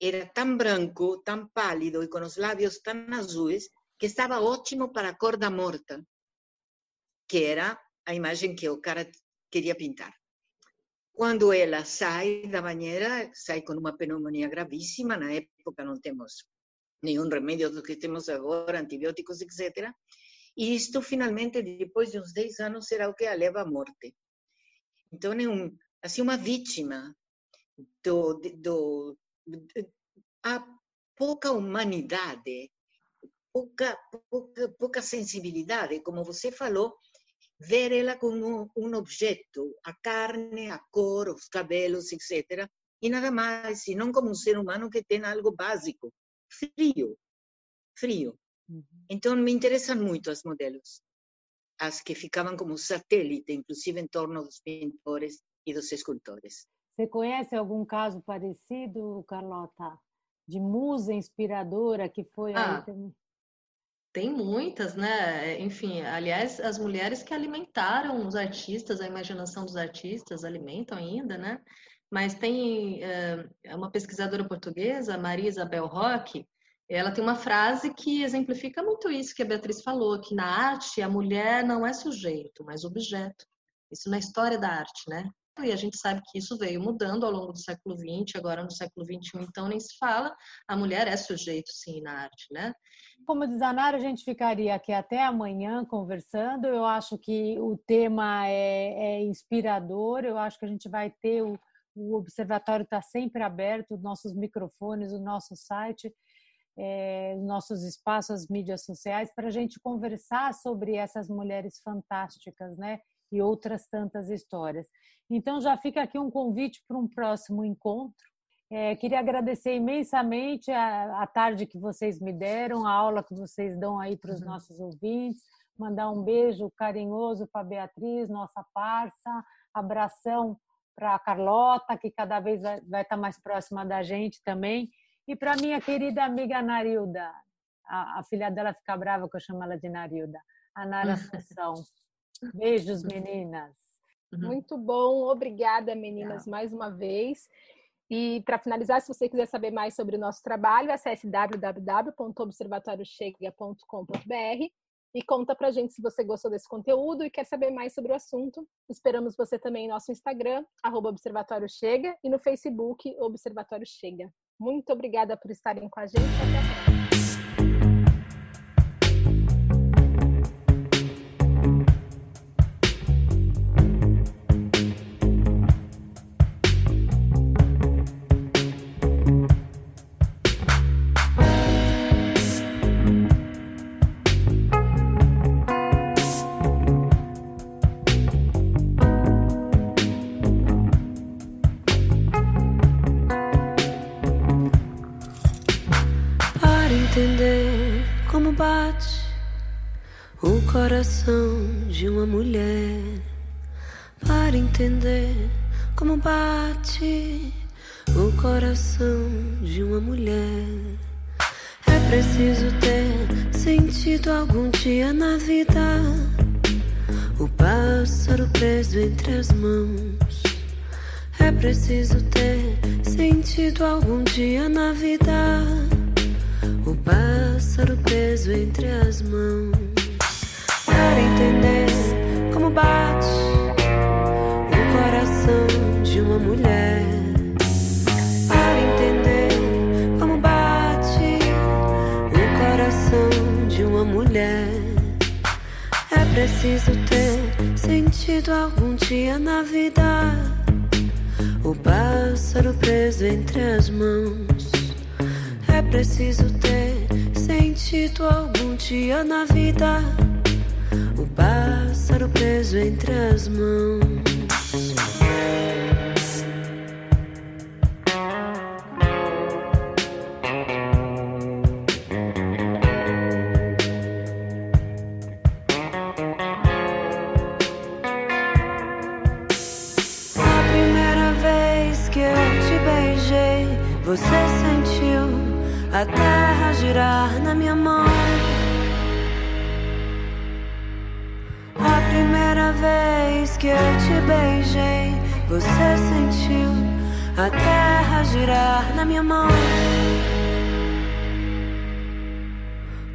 era tão branco, tão pálido e com os lábios tão azuis que estava ótimo para a cor da morta, que era a imagem que o cara queria pintar. Quando ela sai da banheira, sai com uma pneumonia gravíssima. Na época não temos nenhum remédio do que temos agora, antibióticos, etc. E isto, finalmente, depois de uns 10 anos, será o que a leva à morte. Então, é um, assim, uma vítima do, do, a pouca humanidade, pouca, pouca, pouca sensibilidade, como você falou, ver ela como um objeto, a carne, a cor, os cabelos, etc. E nada mais, e não como um ser humano que tem algo básico, frio, frio. Uhum. Então me interessam muito as modelos, as que ficavam como satélite, inclusive em torno dos pintores e dos escultores. Você conhece algum caso parecido, Carlota, de musa inspiradora que foi ah. aí também? Tem muitas, né? Enfim, aliás, as mulheres que alimentaram os artistas, a imaginação dos artistas, alimentam ainda, né? Mas tem é, uma pesquisadora portuguesa, Maria Isabel Roque, ela tem uma frase que exemplifica muito isso que a Beatriz falou, que na arte a mulher não é sujeito, mas objeto. Isso na história da arte, né? E a gente sabe que isso veio mudando ao longo do século XX, agora no século XXI, então nem se fala, a mulher é sujeito, sim, na arte, né? Como diz a Nara, a gente ficaria aqui até amanhã conversando. Eu acho que o tema é, é inspirador. Eu acho que a gente vai ter o, o observatório está sempre aberto, os nossos microfones, o nosso site, é, os nossos espaços, as mídias sociais, para a gente conversar sobre essas mulheres fantásticas, né? E outras tantas histórias. Então já fica aqui um convite para um próximo encontro é, queria agradecer imensamente a, a, tarde que vocês me deram, a aula que vocês dão aí para os uhum. nossos ouvintes. Mandar um beijo carinhoso para Beatriz, nossa parça. Abração para a Carlota, que cada vez vai, vai estar tá mais próxima da gente também. E para minha querida amiga Narilda. A, a, filha dela fica brava que eu chamo ela de Narilda. A Nara Assunção. Beijos, meninas. Uhum. Muito bom. Obrigada, meninas, mais uma vez. E para finalizar, se você quiser saber mais sobre o nosso trabalho, acesse www.observatoriochega.com.br e conta pra gente se você gostou desse conteúdo e quer saber mais sobre o assunto. Esperamos você também no nosso Instagram, arroba Observatório Chega, e no Facebook, Observatório Chega. Muito obrigada por estarem com a gente. Até a próxima. Coração de uma mulher para entender como bate o coração de uma mulher. É preciso ter sentido algum dia na vida o pássaro preso entre as mãos. É preciso ter sentido algum dia na vida o pássaro preso entre as mãos para entender como bate o coração de uma mulher. Para entender como bate o coração de uma mulher. É preciso ter sentido algum dia na vida. O pássaro preso entre as mãos. É preciso ter sentido algum dia na vida o pássaro preso entre as mãos. Que eu te beijei, você sentiu a terra girar na minha mão.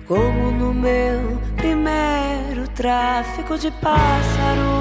Como no meu primeiro tráfico de pássaros.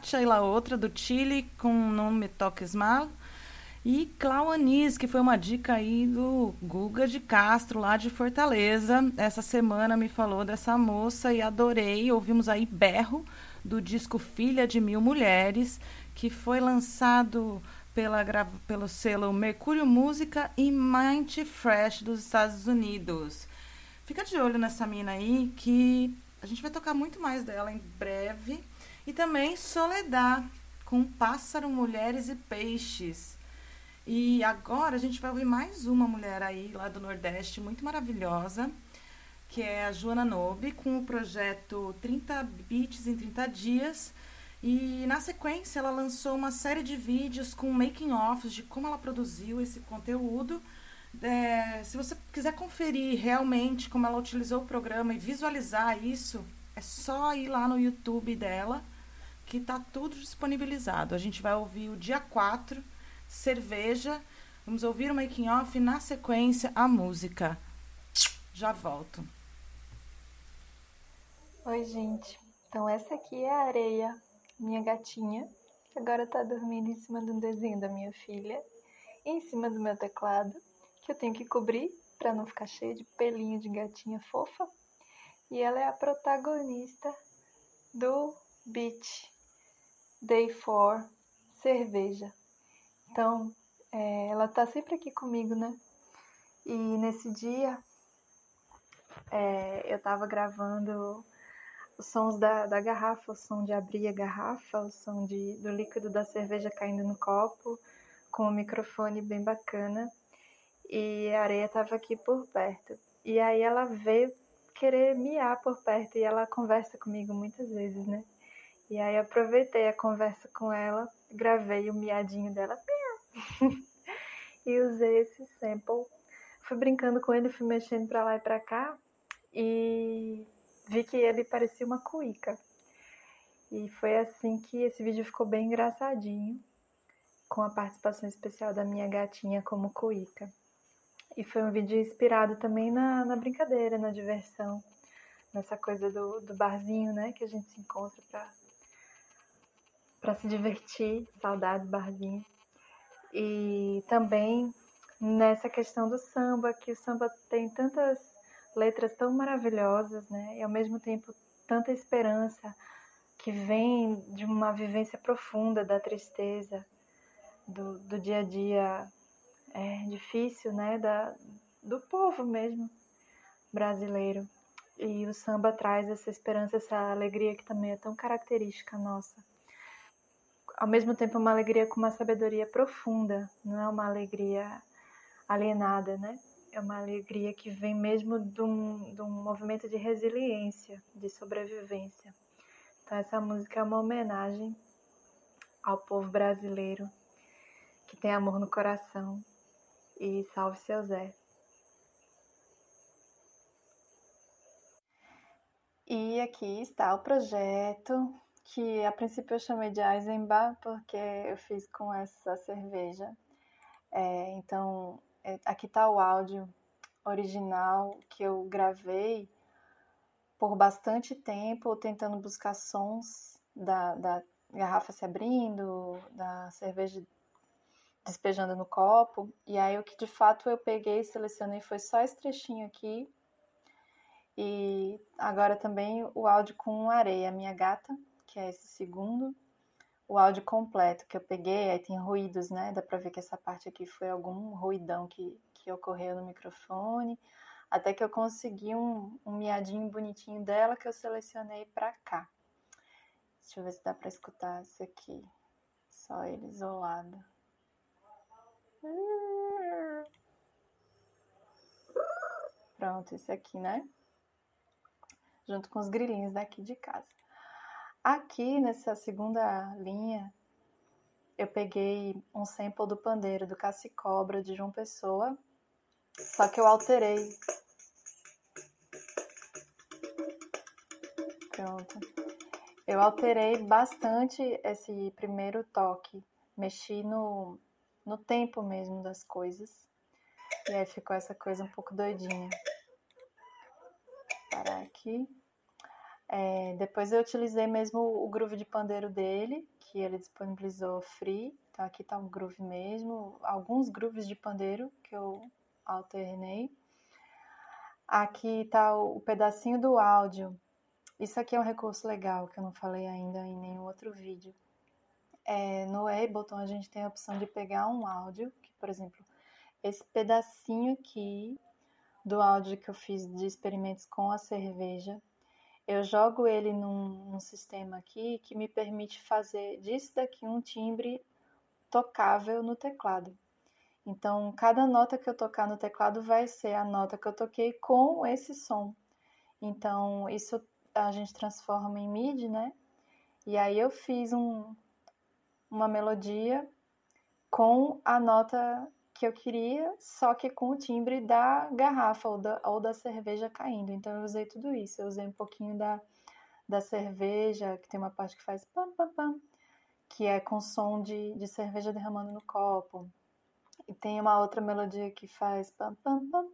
Muchacha e La Outra do Chile com Não Me Toques Mal. E Clau Anis, que foi uma dica aí do Guga de Castro, lá de Fortaleza. Essa semana me falou dessa moça e adorei. Ouvimos aí Berro, do disco Filha de Mil Mulheres, que foi lançado pela, pelo selo Mercúrio Música e Mind Fresh dos Estados Unidos. Fica de olho nessa mina aí, que a gente vai tocar muito mais dela em breve. E também Soledad, com Pássaro, Mulheres e Peixes. E agora a gente vai ouvir mais uma mulher aí, lá do Nordeste, muito maravilhosa, que é a Joana Nobe, com o projeto 30 Beats em 30 Dias. E na sequência ela lançou uma série de vídeos com making-offs de como ela produziu esse conteúdo. É, se você quiser conferir realmente como ela utilizou o programa e visualizar isso, é só ir lá no YouTube dela, que está tudo disponibilizado. A gente vai ouvir o dia 4, Cerveja. Vamos ouvir o making off na sequência a música. Já volto. Oi, gente. Então, essa aqui é a Areia, minha gatinha, que agora tá dormindo em cima de um desenho da minha filha, em cima do meu teclado, que eu tenho que cobrir para não ficar cheio de pelinho de gatinha fofa. E ela é a protagonista do beat Day 4, cerveja. Então, é, ela tá sempre aqui comigo, né? E nesse dia, é, eu tava gravando os sons da, da garrafa, o som de abrir a garrafa, o som de, do líquido da cerveja caindo no copo, com um microfone bem bacana. E a areia tava aqui por perto. E aí ela veio querer miar por perto e ela conversa comigo muitas vezes, né? E aí aproveitei a conversa com ela, gravei o miadinho dela e usei esse sample. Fui brincando com ele, fui mexendo para lá e para cá e vi que ele parecia uma cuíca. E foi assim que esse vídeo ficou bem engraçadinho, com a participação especial da minha gatinha como cuíca. E foi um vídeo inspirado também na, na brincadeira, na diversão, nessa coisa do, do barzinho, né? Que a gente se encontra pra, pra se divertir, saudades barzinho. E também nessa questão do samba, que o samba tem tantas letras tão maravilhosas, né? E ao mesmo tempo tanta esperança que vem de uma vivência profunda da tristeza, do, do dia a dia é, difícil, né? Da, do povo mesmo brasileiro. E o samba traz essa esperança, essa alegria que também é tão característica nossa. Ao mesmo tempo, uma alegria com uma sabedoria profunda, não é uma alegria alienada, né? É uma alegria que vem mesmo de um, de um movimento de resiliência, de sobrevivência. Então, essa música é uma homenagem ao povo brasileiro que tem amor no coração. E salve seu Zé. E aqui está o projeto que a princípio eu chamei de Eisenbach porque eu fiz com essa cerveja. É, então é, aqui está o áudio original que eu gravei por bastante tempo, tentando buscar sons da, da garrafa se abrindo, da cerveja despejando no copo. E aí o que de fato eu peguei e selecionei foi só esse trechinho aqui. E agora também o áudio com areia, minha gata, que é esse segundo o áudio completo que eu peguei, aí tem ruídos, né? Dá pra ver que essa parte aqui foi algum ruidão que, que ocorreu no microfone. Até que eu consegui um, um miadinho bonitinho dela que eu selecionei pra cá. Deixa eu ver se dá pra escutar esse aqui. Só ele isolado. Pronto, esse aqui, né? Junto com os grilinhos daqui de casa. Aqui nessa segunda linha, eu peguei um sample do pandeiro do Cobra de João Pessoa, só que eu alterei. Pronto. Eu alterei bastante esse primeiro toque, mexi no, no tempo mesmo das coisas. E aí ficou essa coisa um pouco doidinha. Vou parar aqui. É, depois eu utilizei mesmo o groove de pandeiro dele, que ele disponibilizou free. Então aqui tá um groove mesmo, alguns grooves de pandeiro que eu alternei. Aqui tá o, o pedacinho do áudio. Isso aqui é um recurso legal que eu não falei ainda em nenhum outro vídeo. É, no Ableton a gente tem a opção de pegar um áudio, que por exemplo, esse pedacinho aqui do áudio que eu fiz de experimentos com a cerveja, eu jogo ele num, num, sistema aqui que me permite fazer disso daqui um timbre tocável no teclado. Então, cada nota que eu tocar no teclado vai ser a nota que eu toquei com esse som. Então, isso a gente transforma em MIDI, né? E aí eu fiz um, uma melodia com a nota que eu queria, só que com o timbre da garrafa ou da, ou da cerveja caindo. Então eu usei tudo isso. Eu usei um pouquinho da, da cerveja, que tem uma parte que faz pam pam pam, que é com som de, de cerveja derramando no copo. E tem uma outra melodia que faz pam pam pam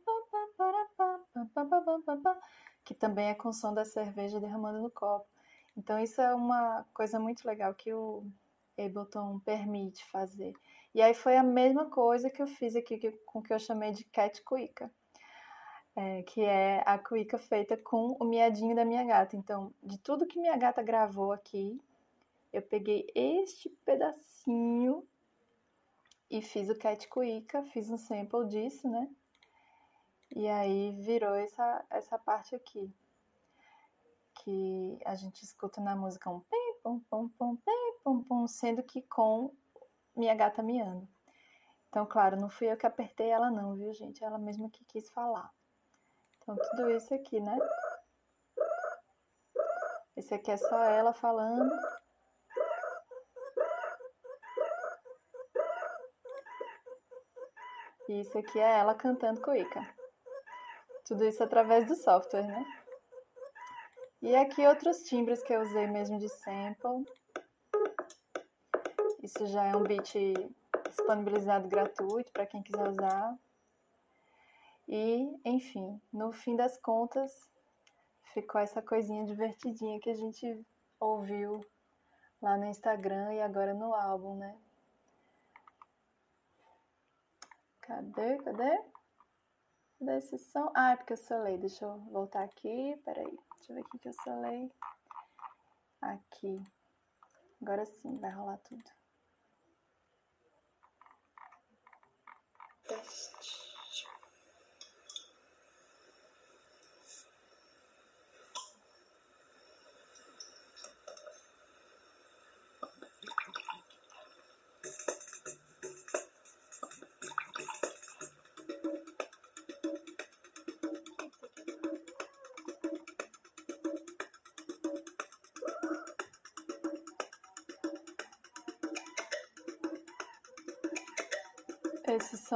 que também é com som da cerveja derramando no copo. Então isso é uma coisa muito legal que o Ableton permite fazer. E aí foi a mesma coisa que eu fiz aqui com o que eu chamei de cat cuica, é, que é a cuica feita com o miadinho da minha gata. Então, de tudo que minha gata gravou aqui, eu peguei este pedacinho e fiz o cat cuica, fiz um sample disso, né? E aí virou essa, essa parte aqui. Que a gente escuta na música um pim, pum, pum, pum, pim, pum, pum, sendo que com minha gata miando. Então, claro, não fui eu que apertei ela não, viu, gente? Ela mesma que quis falar. Então, tudo isso aqui, né? Esse aqui é só ela falando. E isso aqui é ela cantando cuíca. Tudo isso através do software, né? E aqui outros timbres que eu usei mesmo de sample. Isso já é um beat disponibilizado gratuito para quem quiser usar. E, enfim, no fim das contas, ficou essa coisinha divertidinha que a gente ouviu lá no Instagram e agora no álbum, né? Cadê? Cadê? Cadê esse som? Ah, é porque eu solei. Deixa eu voltar aqui. Peraí. Deixa eu ver o que eu solei. Aqui. Agora sim, vai rolar tudo. dust.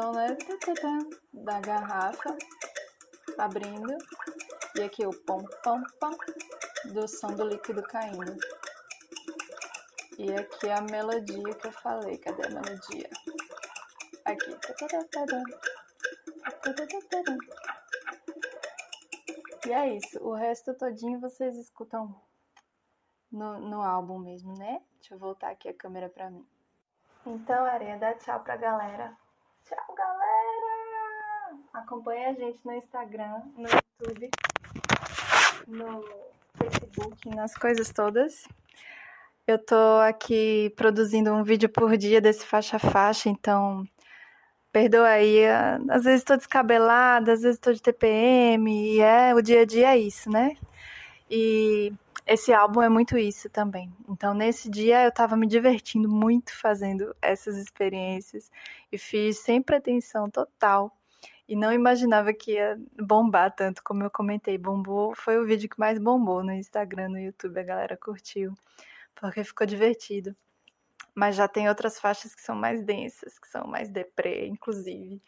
Som né, da garrafa abrindo e aqui o pom pom pom do som do líquido caindo. E aqui a melodia que eu falei, cadê a melodia? Aqui. E é isso, o resto todinho vocês escutam no, no álbum mesmo, né? Deixa eu voltar aqui a câmera pra mim. Então, Areia, dá tchau pra galera. Acompanhe a gente no Instagram, no YouTube, no Facebook, nas coisas todas. Eu tô aqui produzindo um vídeo por dia desse faixa a faixa, então perdoa aí. Às vezes tô descabelada, às vezes tô de TPM, e é o dia a dia é isso, né? E esse álbum é muito isso também. Então, nesse dia, eu estava me divertindo muito fazendo essas experiências e fiz sem pretensão total. E não imaginava que ia bombar tanto como eu comentei. Bombou, foi o vídeo que mais bombou no Instagram, no YouTube. A galera curtiu, porque ficou divertido. Mas já tem outras faixas que são mais densas, que são mais deprê, inclusive.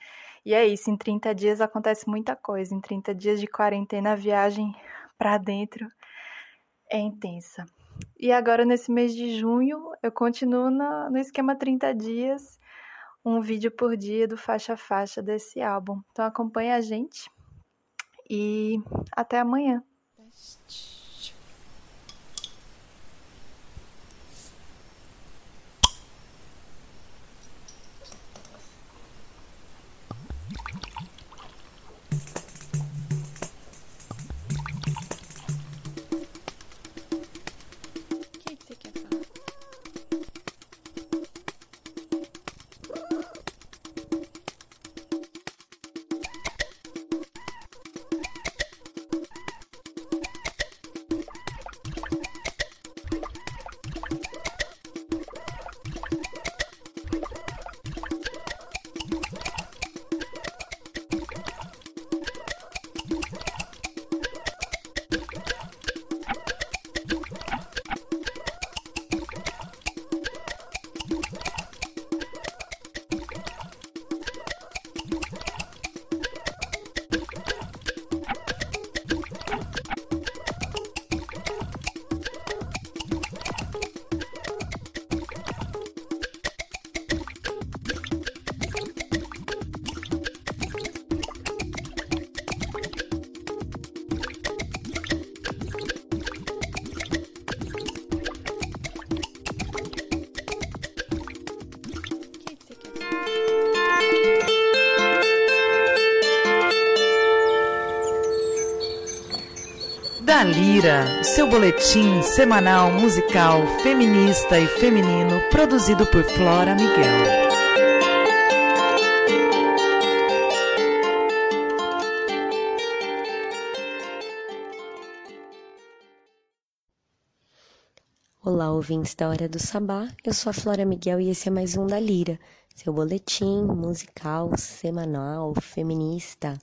E é isso, em 30 dias acontece muita coisa. Em 30 dias de quarentena, a viagem para dentro é intensa. E agora, nesse mês de junho, eu continuo no, no esquema 30 dias, um vídeo por dia do faixa a faixa desse álbum. Então acompanhe a gente e até amanhã. Lira, seu boletim semanal musical feminista e feminino produzido por Flora Miguel. Olá, ouvintes da Hora do Sabá. Eu sou a Flora Miguel e esse é mais um da Lira, seu boletim musical semanal feminista.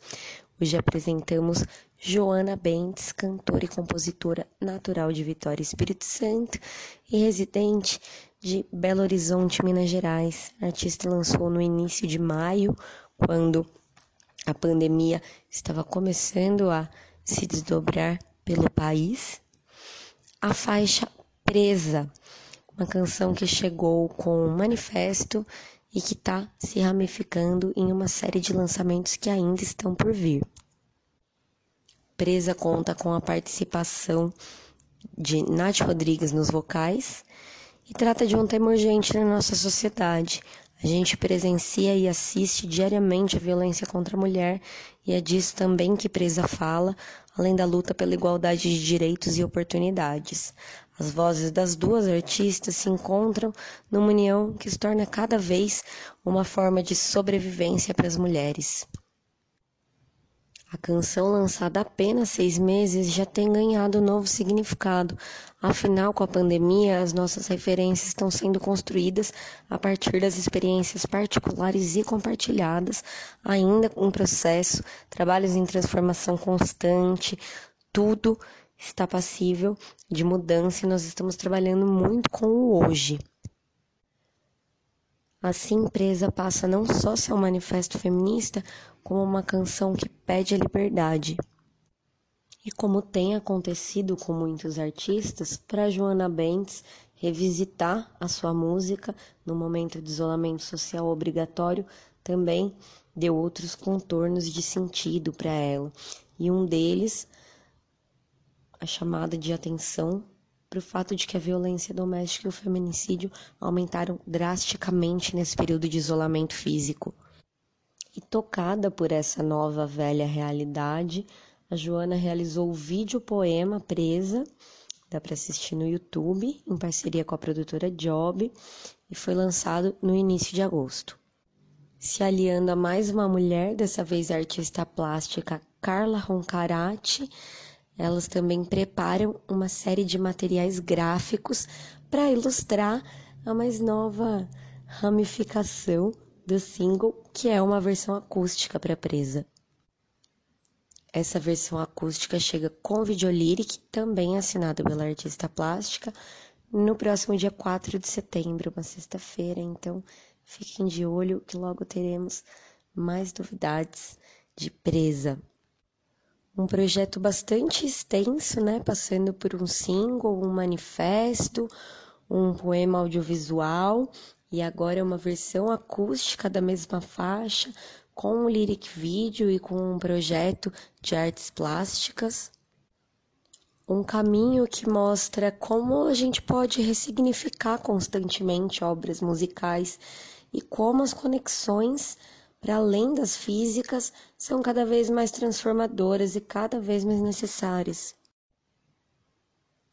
Hoje apresentamos Joana Bentes, cantora e compositora natural de Vitória Espírito Santo e residente de Belo Horizonte, Minas Gerais. A artista lançou no início de maio, quando a pandemia estava começando a se desdobrar pelo país, a faixa Presa, uma canção que chegou com um manifesto e que está se ramificando em uma série de lançamentos que ainda estão por vir. Presa conta com a participação de Nath Rodrigues nos vocais e trata de um tema urgente na nossa sociedade. A gente presencia e assiste diariamente a violência contra a mulher e é disso também que Presa fala, além da luta pela igualdade de direitos e oportunidades. As vozes das duas artistas se encontram numa união que se torna cada vez uma forma de sobrevivência para as mulheres. A canção, lançada apenas seis meses, já tem ganhado novo significado. Afinal, com a pandemia, as nossas referências estão sendo construídas a partir das experiências particulares e compartilhadas, ainda em processo, trabalhos em transformação constante, tudo está passível de mudança e nós estamos trabalhando muito com o hoje. Assim, Presa passa não só ser um manifesto feminista, como uma canção que pede a liberdade. E como tem acontecido com muitos artistas, para Joana Bentes revisitar a sua música no momento de isolamento social obrigatório também deu outros contornos de sentido para ela. E um deles a chamada de atenção para o fato de que a violência doméstica e o feminicídio aumentaram drasticamente nesse período de isolamento físico. E tocada por essa nova velha realidade, a Joana realizou o vídeo poema Presa, dá para assistir no YouTube, em parceria com a produtora Job, e foi lançado no início de agosto. Se aliando a mais uma mulher, dessa vez a artista plástica Carla Roncarati, elas também preparam uma série de materiais gráficos para ilustrar a mais nova ramificação do single, que é uma versão acústica para Presa. Essa versão acústica chega com videolyric, também assinado pela artista plástica, no próximo dia 4 de setembro, uma sexta-feira. Então, fiquem de olho que logo teremos mais novidades de Presa um projeto bastante extenso, né? Passando por um single, um manifesto, um poema audiovisual e agora é uma versão acústica da mesma faixa, com um lyric vídeo e com um projeto de artes plásticas. Um caminho que mostra como a gente pode ressignificar constantemente obras musicais e como as conexões para além das físicas, são cada vez mais transformadoras e cada vez mais necessárias.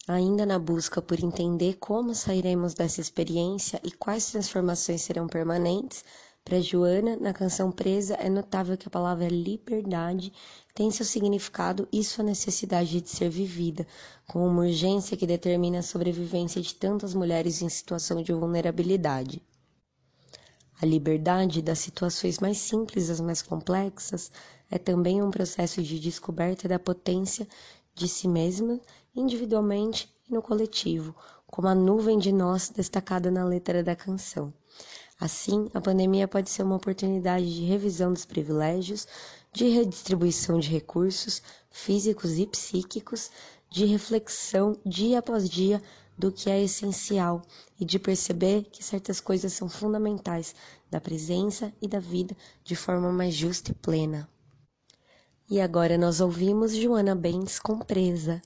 Ainda na busca por entender como sairemos dessa experiência e quais transformações serão permanentes, para Joana, na canção Presa, é notável que a palavra liberdade tem seu significado e sua necessidade de ser vivida, com uma urgência que determina a sobrevivência de tantas mulheres em situação de vulnerabilidade. A liberdade das situações mais simples às mais complexas é também um processo de descoberta da potência de si mesma, individualmente e no coletivo, como a nuvem de nós destacada na letra da canção. Assim, a pandemia pode ser uma oportunidade de revisão dos privilégios, de redistribuição de recursos físicos e psíquicos, de reflexão dia após dia do que é essencial e de perceber que certas coisas são fundamentais da presença e da vida de forma mais justa e plena. E agora nós ouvimos Joana Bens com Presa.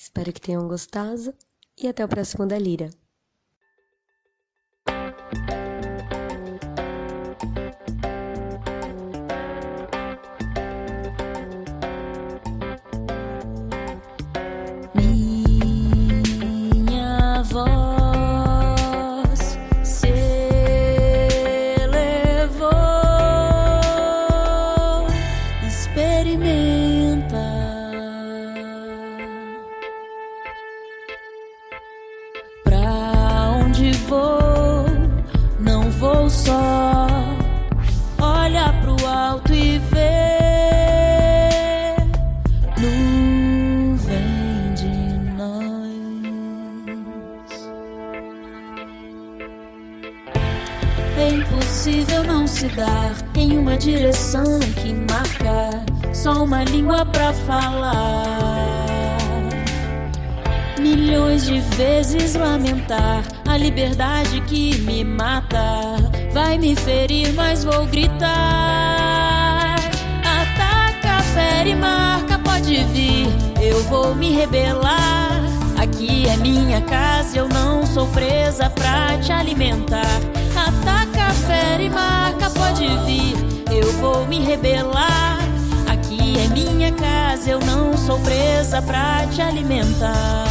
Espero que tenham gostado e até o próximo da Lira. Não se dar em uma direção que marca só uma língua pra falar. Milhões de vezes lamentar a liberdade que me mata. Vai me ferir, mas vou gritar. Ataca, fere, marca, pode vir. Eu vou me rebelar. Aqui é minha casa, eu não sou presa pra te alimentar. Ataca, fere, marca, pode vir. Eu vou me rebelar. Aqui é minha casa, eu não sou presa pra te alimentar.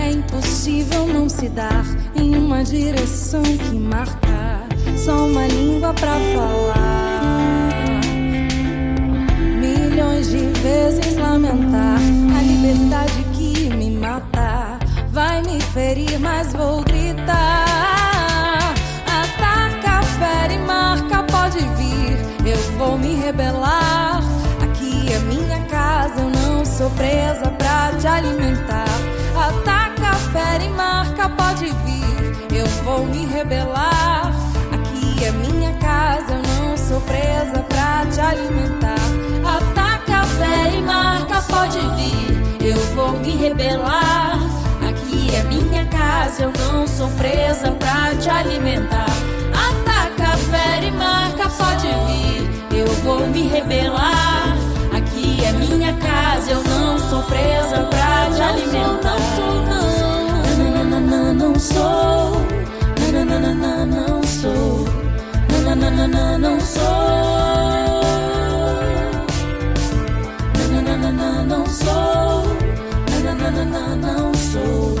É impossível não se dar em uma direção que marca só uma língua pra falar. Milhões de vezes lamentar a liberdade que me mata. Vai me ferir, mas vou gritar. Ataca, fere, marca, pode vir. Eu vou me rebelar. Aqui é minha casa, eu não sou presa pra te alimentar. Marca, pode vir. Eu vou me rebelar. Aqui é minha casa, eu não sou presa pra te alimentar. Ataca, fere, marca, pode vir. Eu vou me rebelar. Aqui é minha casa, eu não sou presa pra te alimentar. Ataca, fere, marca, pode vir. Eu vou me rebelar. Aqui é minha casa, eu não sou presa pra te alimentar. Não sou, não, não, não sou. Não, não, não, não sou. Não, não, não, não, não sou. Não, não, não, não, não sou. Não, não, não, não, não sou.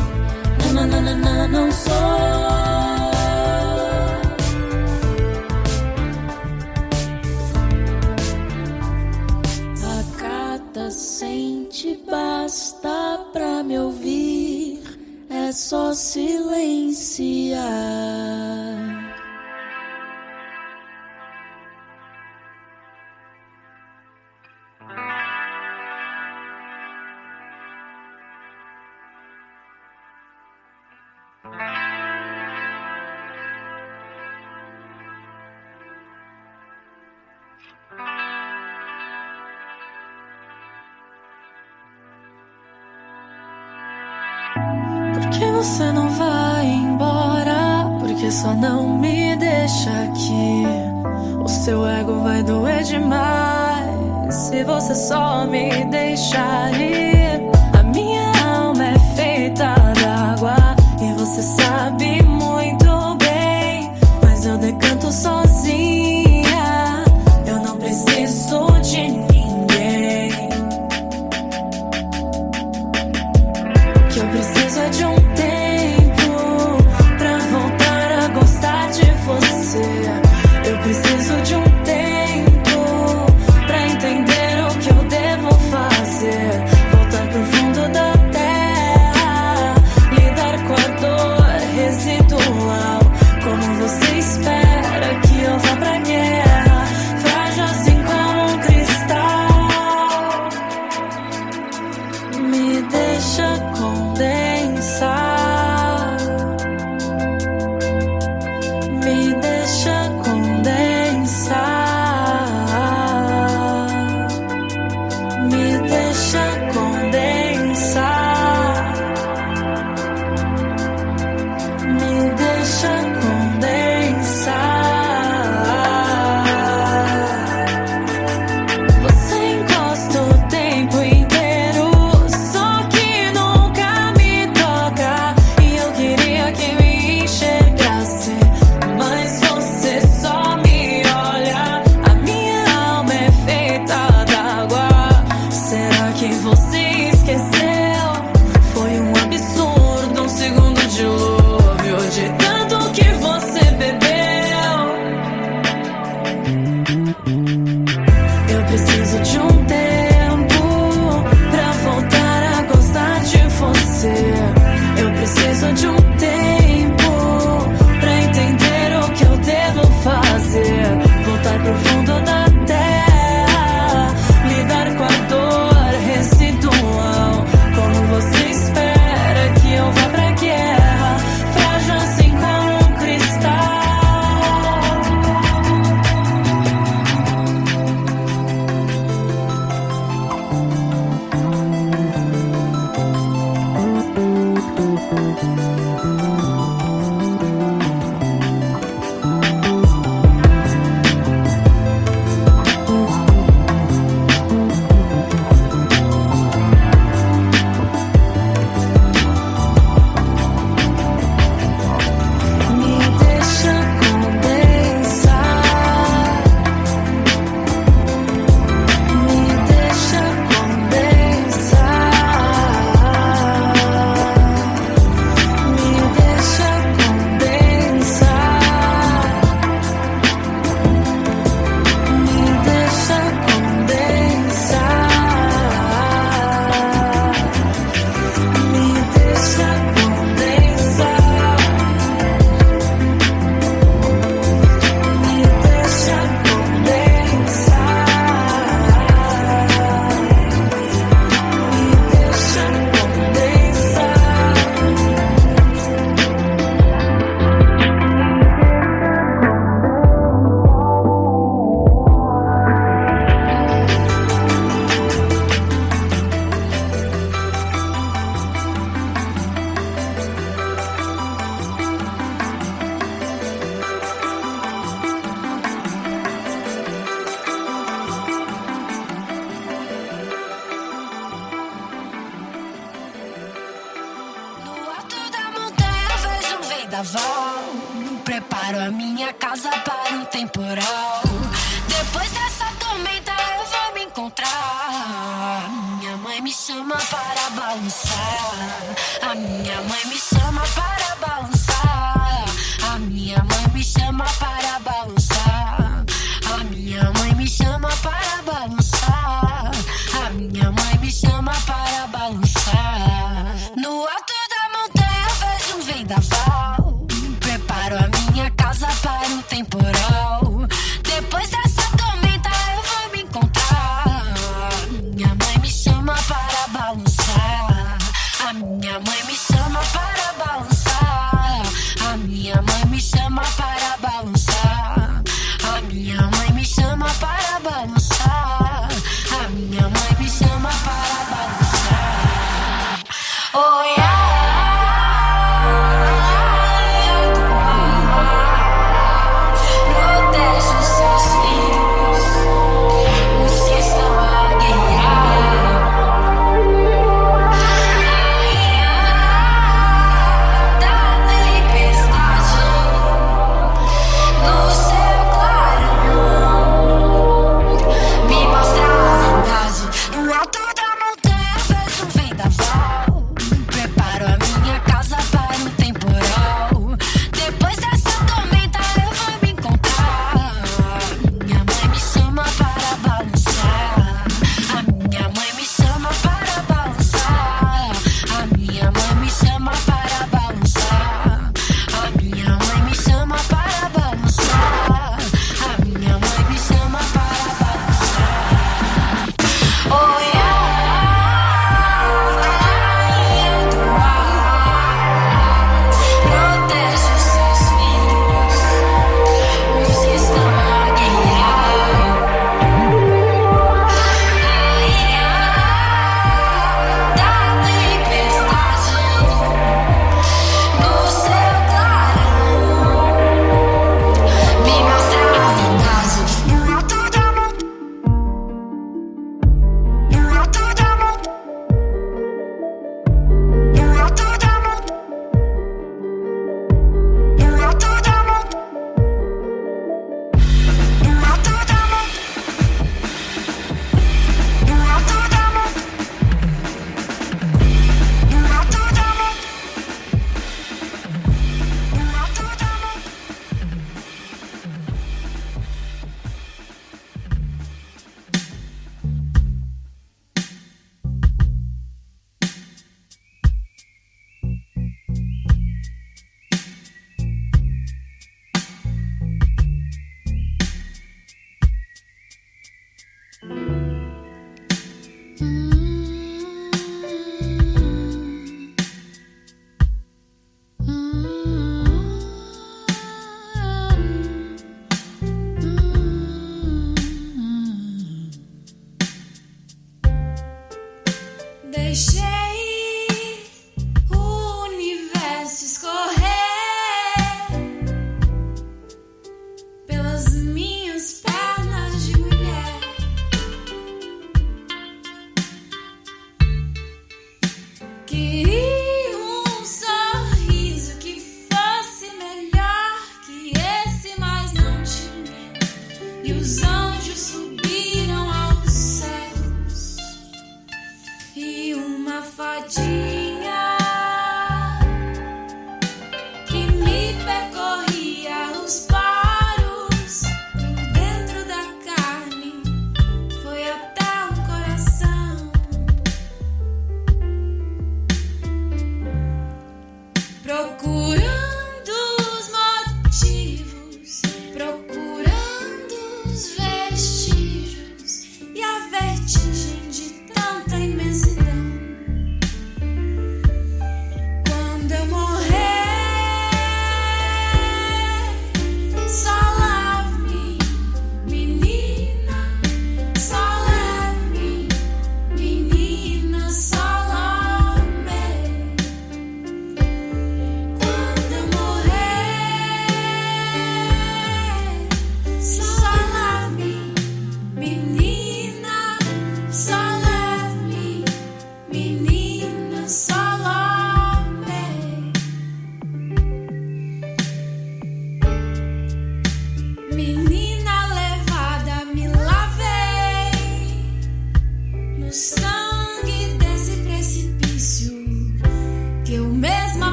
Não, não, não, não, não sou. Sente, basta pra me ouvir. É só silenciar. Só me deixar ir.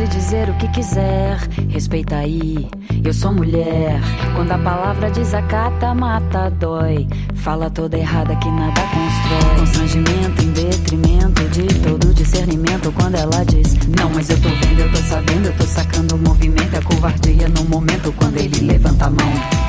pode dizer o que quiser, respeita aí. Eu sou mulher. Quando a palavra desacata, mata, dói. Fala toda errada que nada constrói. Constrangimento em detrimento de todo discernimento. Quando ela diz, não, mas eu tô vendo, eu tô sabendo, eu tô sacando o movimento. É covardia no momento quando ele levanta a mão.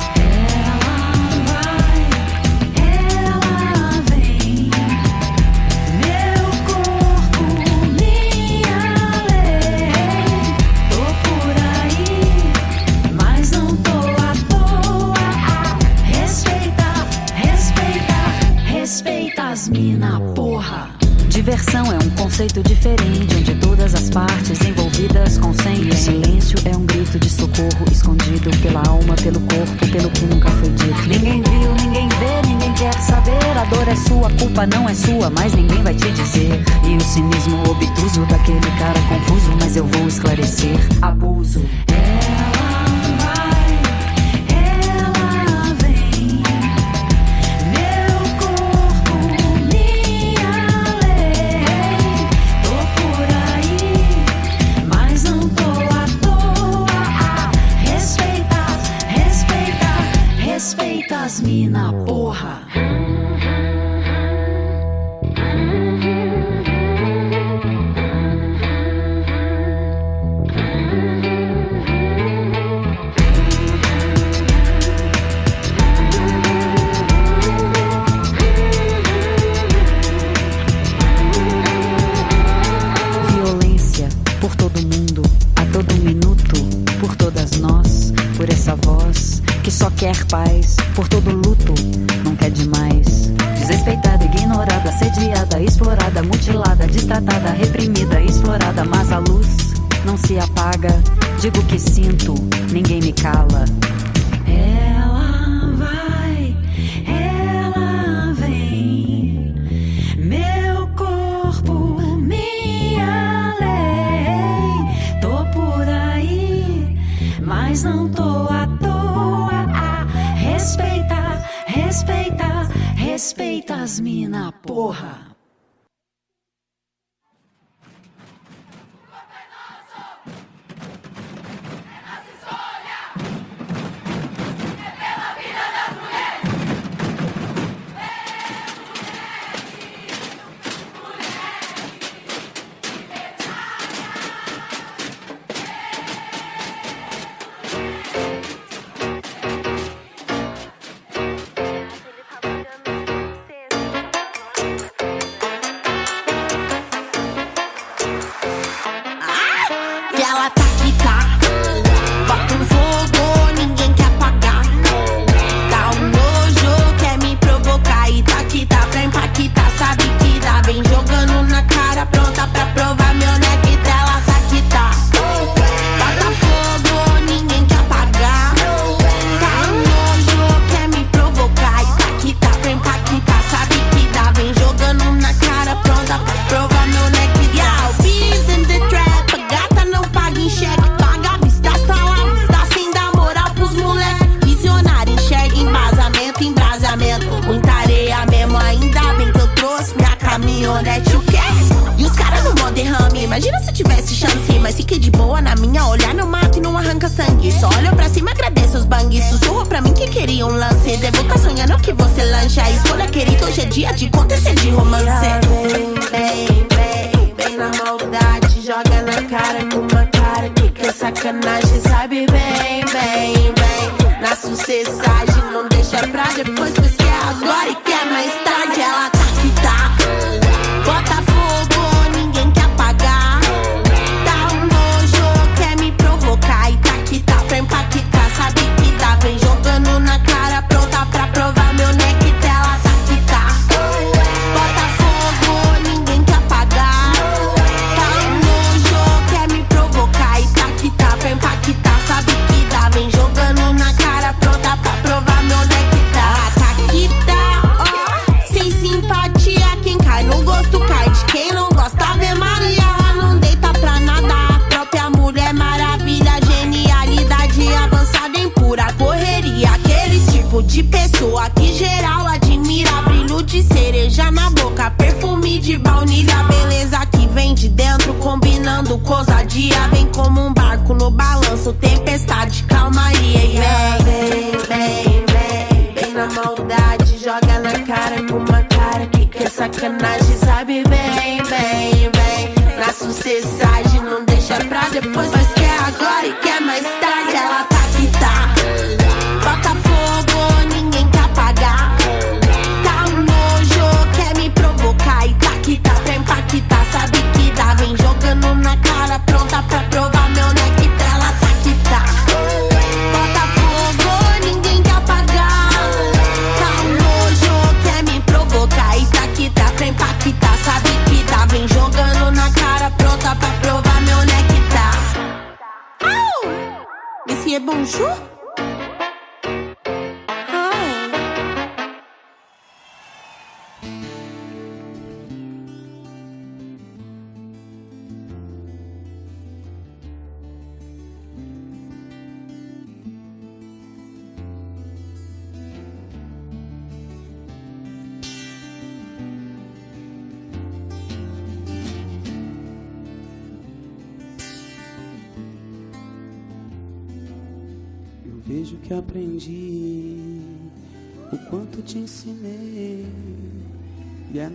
tempestade, calma aí, ei, vem, vem, vem, vem na maldade, joga na cara com uma cara que quer sacanagem, sabe? Vem vem vem. Na sucessagem, não deixa pra depois, mas quer agora e quer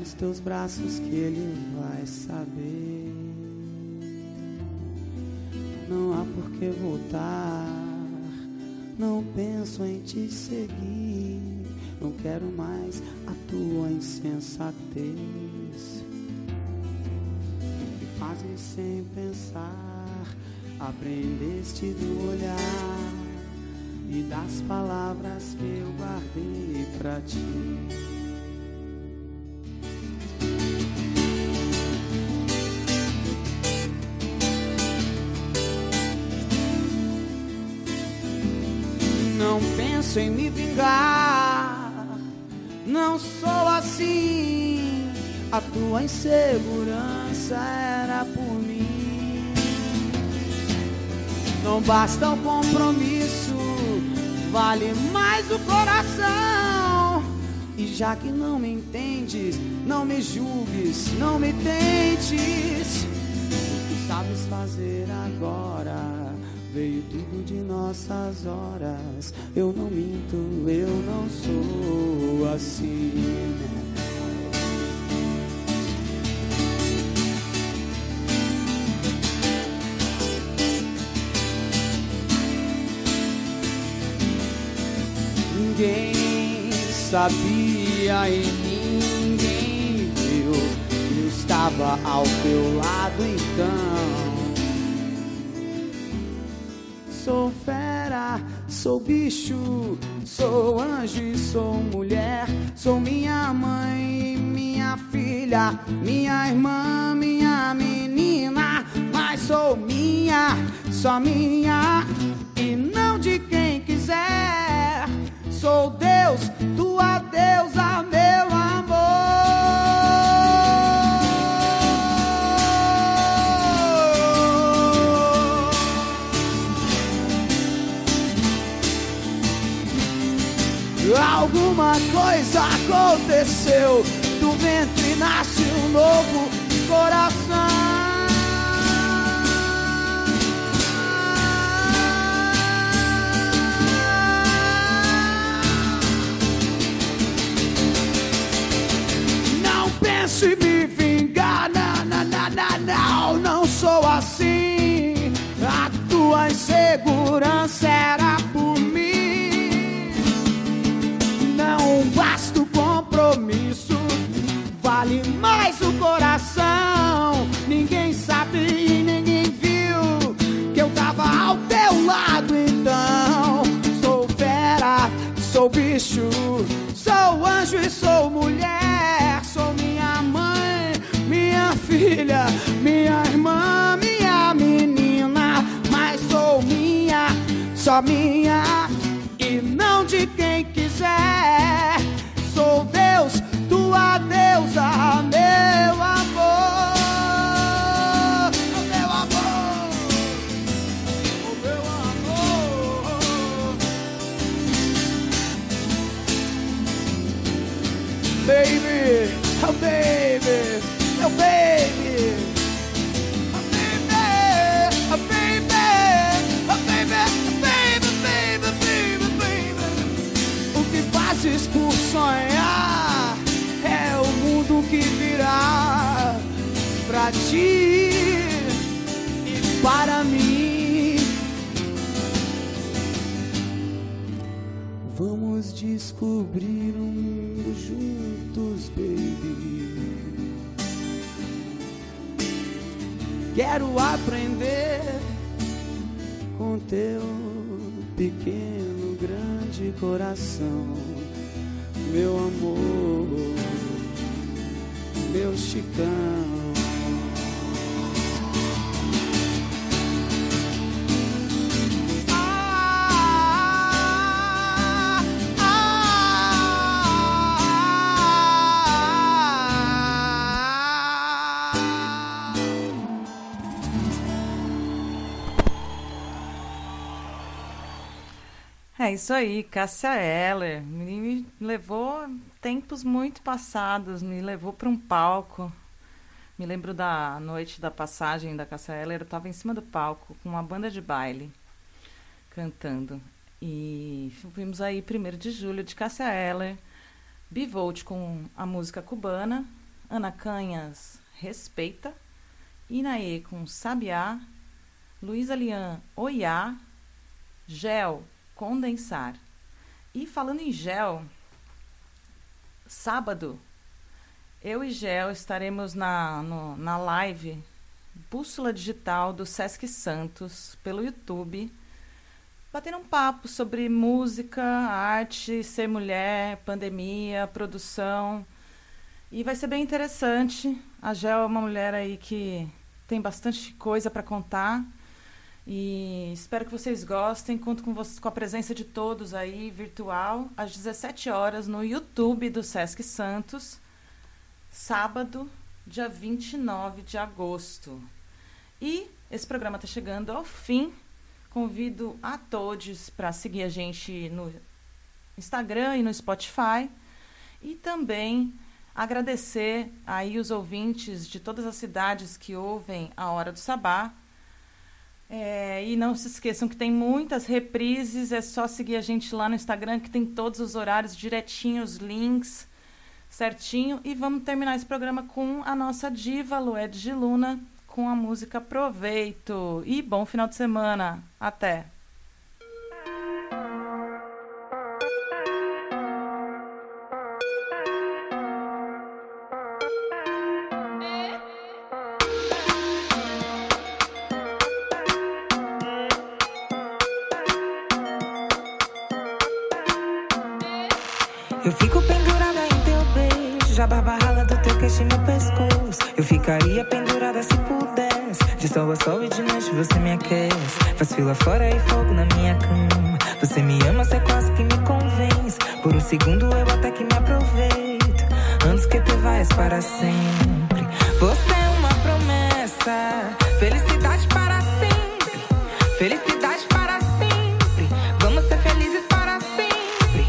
nos teus braços que ele vai saber. Não há por que voltar. Não penso em te seguir. Não quero mais a tua insensatez. Me fazem sem pensar. Aprendeste do olhar e das palavras que eu guardei pra ti. Penso em me vingar, não sou assim. A tua insegurança era por mim. Não basta o compromisso, vale mais o coração. E já que não me entendes, não me julgues, não me tentes. O que sabes fazer agora? Veio tudo de nossas horas. Eu não minto, eu não sou assim. Ninguém sabia e ninguém viu. Eu estava ao teu lado então. Sou fera, sou bicho, sou anjo sou mulher. Sou minha mãe, minha filha, minha irmã, minha menina. Mas sou minha, só minha e não de quem quiser. Sou Deus, tua deusa, meu amor. Coisa aconteceu. Do ventre nasce um novo coração. Não penso para ti e para mim. Vamos descobrir um mundo juntos, baby. Quero aprender com teu pequeno, grande coração, meu amor, meu chicão. Isso aí, Cássia Eller. Me levou tempos muito passados, me levou para um palco. Me lembro da noite da passagem da Cássia Eller, eu estava em cima do palco com uma banda de baile cantando. E vimos aí 1 de julho de Cássia Eller, Bivolt com a música cubana, Ana Canhas, Respeita, Inaê com Sabiá, Luísa Lian, Oiá, Gel, condensar. E falando em gel, sábado, eu e Gel estaremos na, no, na live Bússola Digital do Sesc Santos pelo YouTube, batendo um papo sobre música, arte, ser mulher, pandemia, produção. E vai ser bem interessante. A Gel é uma mulher aí que tem bastante coisa para contar. E espero que vocês gostem. Conto com, vocês, com a presença de todos aí, virtual, às 17 horas, no YouTube do Sesc Santos, sábado, dia 29 de agosto. E esse programa está chegando ao fim. Convido a todos para seguir a gente no Instagram e no Spotify. E também agradecer aí os ouvintes de todas as cidades que ouvem a Hora do Sabá é, e não se esqueçam que tem muitas reprises, é só seguir a gente lá no Instagram que tem todos os horários direitinho, os links certinho. E vamos terminar esse programa com a nossa diva Lued de Luna com a música Proveito. E bom final de semana. Até! Você é uma promessa. Felicidade para sempre. Felicidade para sempre. Vamos ser felizes para sempre.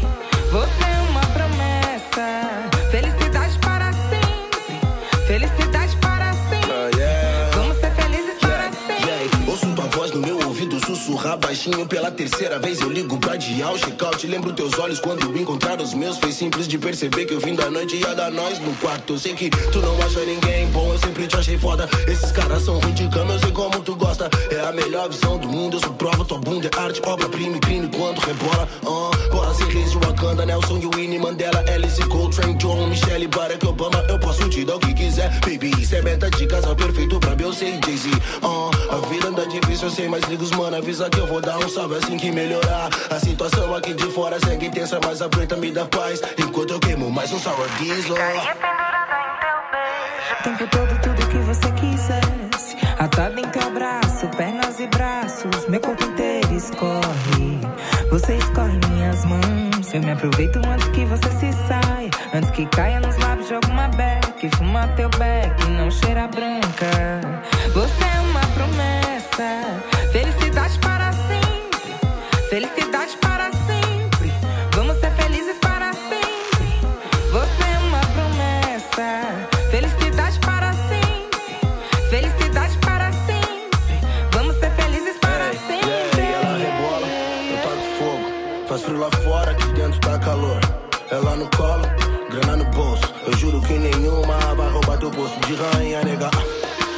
Você é uma promessa. Felicidade para sempre. Felicidade para sempre. Vamos ser felizes para sempre. Ouço tua voz no meu ouvido sussurrar baixinho pela terceira vez. Eu ligo pra dial, check-out. Lembro teus olhos quando encontrar os meus. Simples de perceber que o fim da noite ia dar nós no quarto. Eu sei que tu não acha ninguém bom, eu sempre te achei foda. Esses caras são ruins de cama, eu sei como tu gosta. É a melhor visão do mundo, eu sou prova. Tua bunda é arte, obra-prima e crime quando rebola. Uh, bolas e reis de Wakanda, Nelson Winnie Mandela, Alice Coltrane, John, Michelle, Barack Obama. Eu posso te dar o que quiser, baby. Isso é meta de casal perfeito pra Beyoncé e Jay-Z. Uh, a vida anda difícil, eu sei, mas liga os mano. Avisa que eu vou dar um salve assim que melhorar. A situação aqui de fora segue tensa, mas a preta me dá paz. Enquanto eu queimo mais um sour diesel. O tempo todo, tudo que você quisesse. Atada em teu abraço, pernas e braços. Meu corpo inteiro escorre. Você escorre minhas mãos. Eu me aproveito antes que você se saia. Antes que caia nos lábios de alguma beck. Fuma teu beck, não cheira branca. Você é uma promessa. Felicidade para sempre. Felicidade para Eu juro que nenhuma vai roubar teu posto de rainha, nega.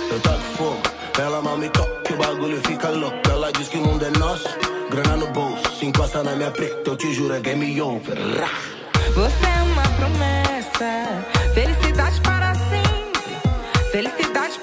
eu taco fogo. Ela mal me toca, o bagulho fica louco. Ela diz que o mundo é nosso, grana no bolso. Se encosta na minha preta, eu te juro, é game over. Você é uma promessa, felicidade para sempre. Felicidade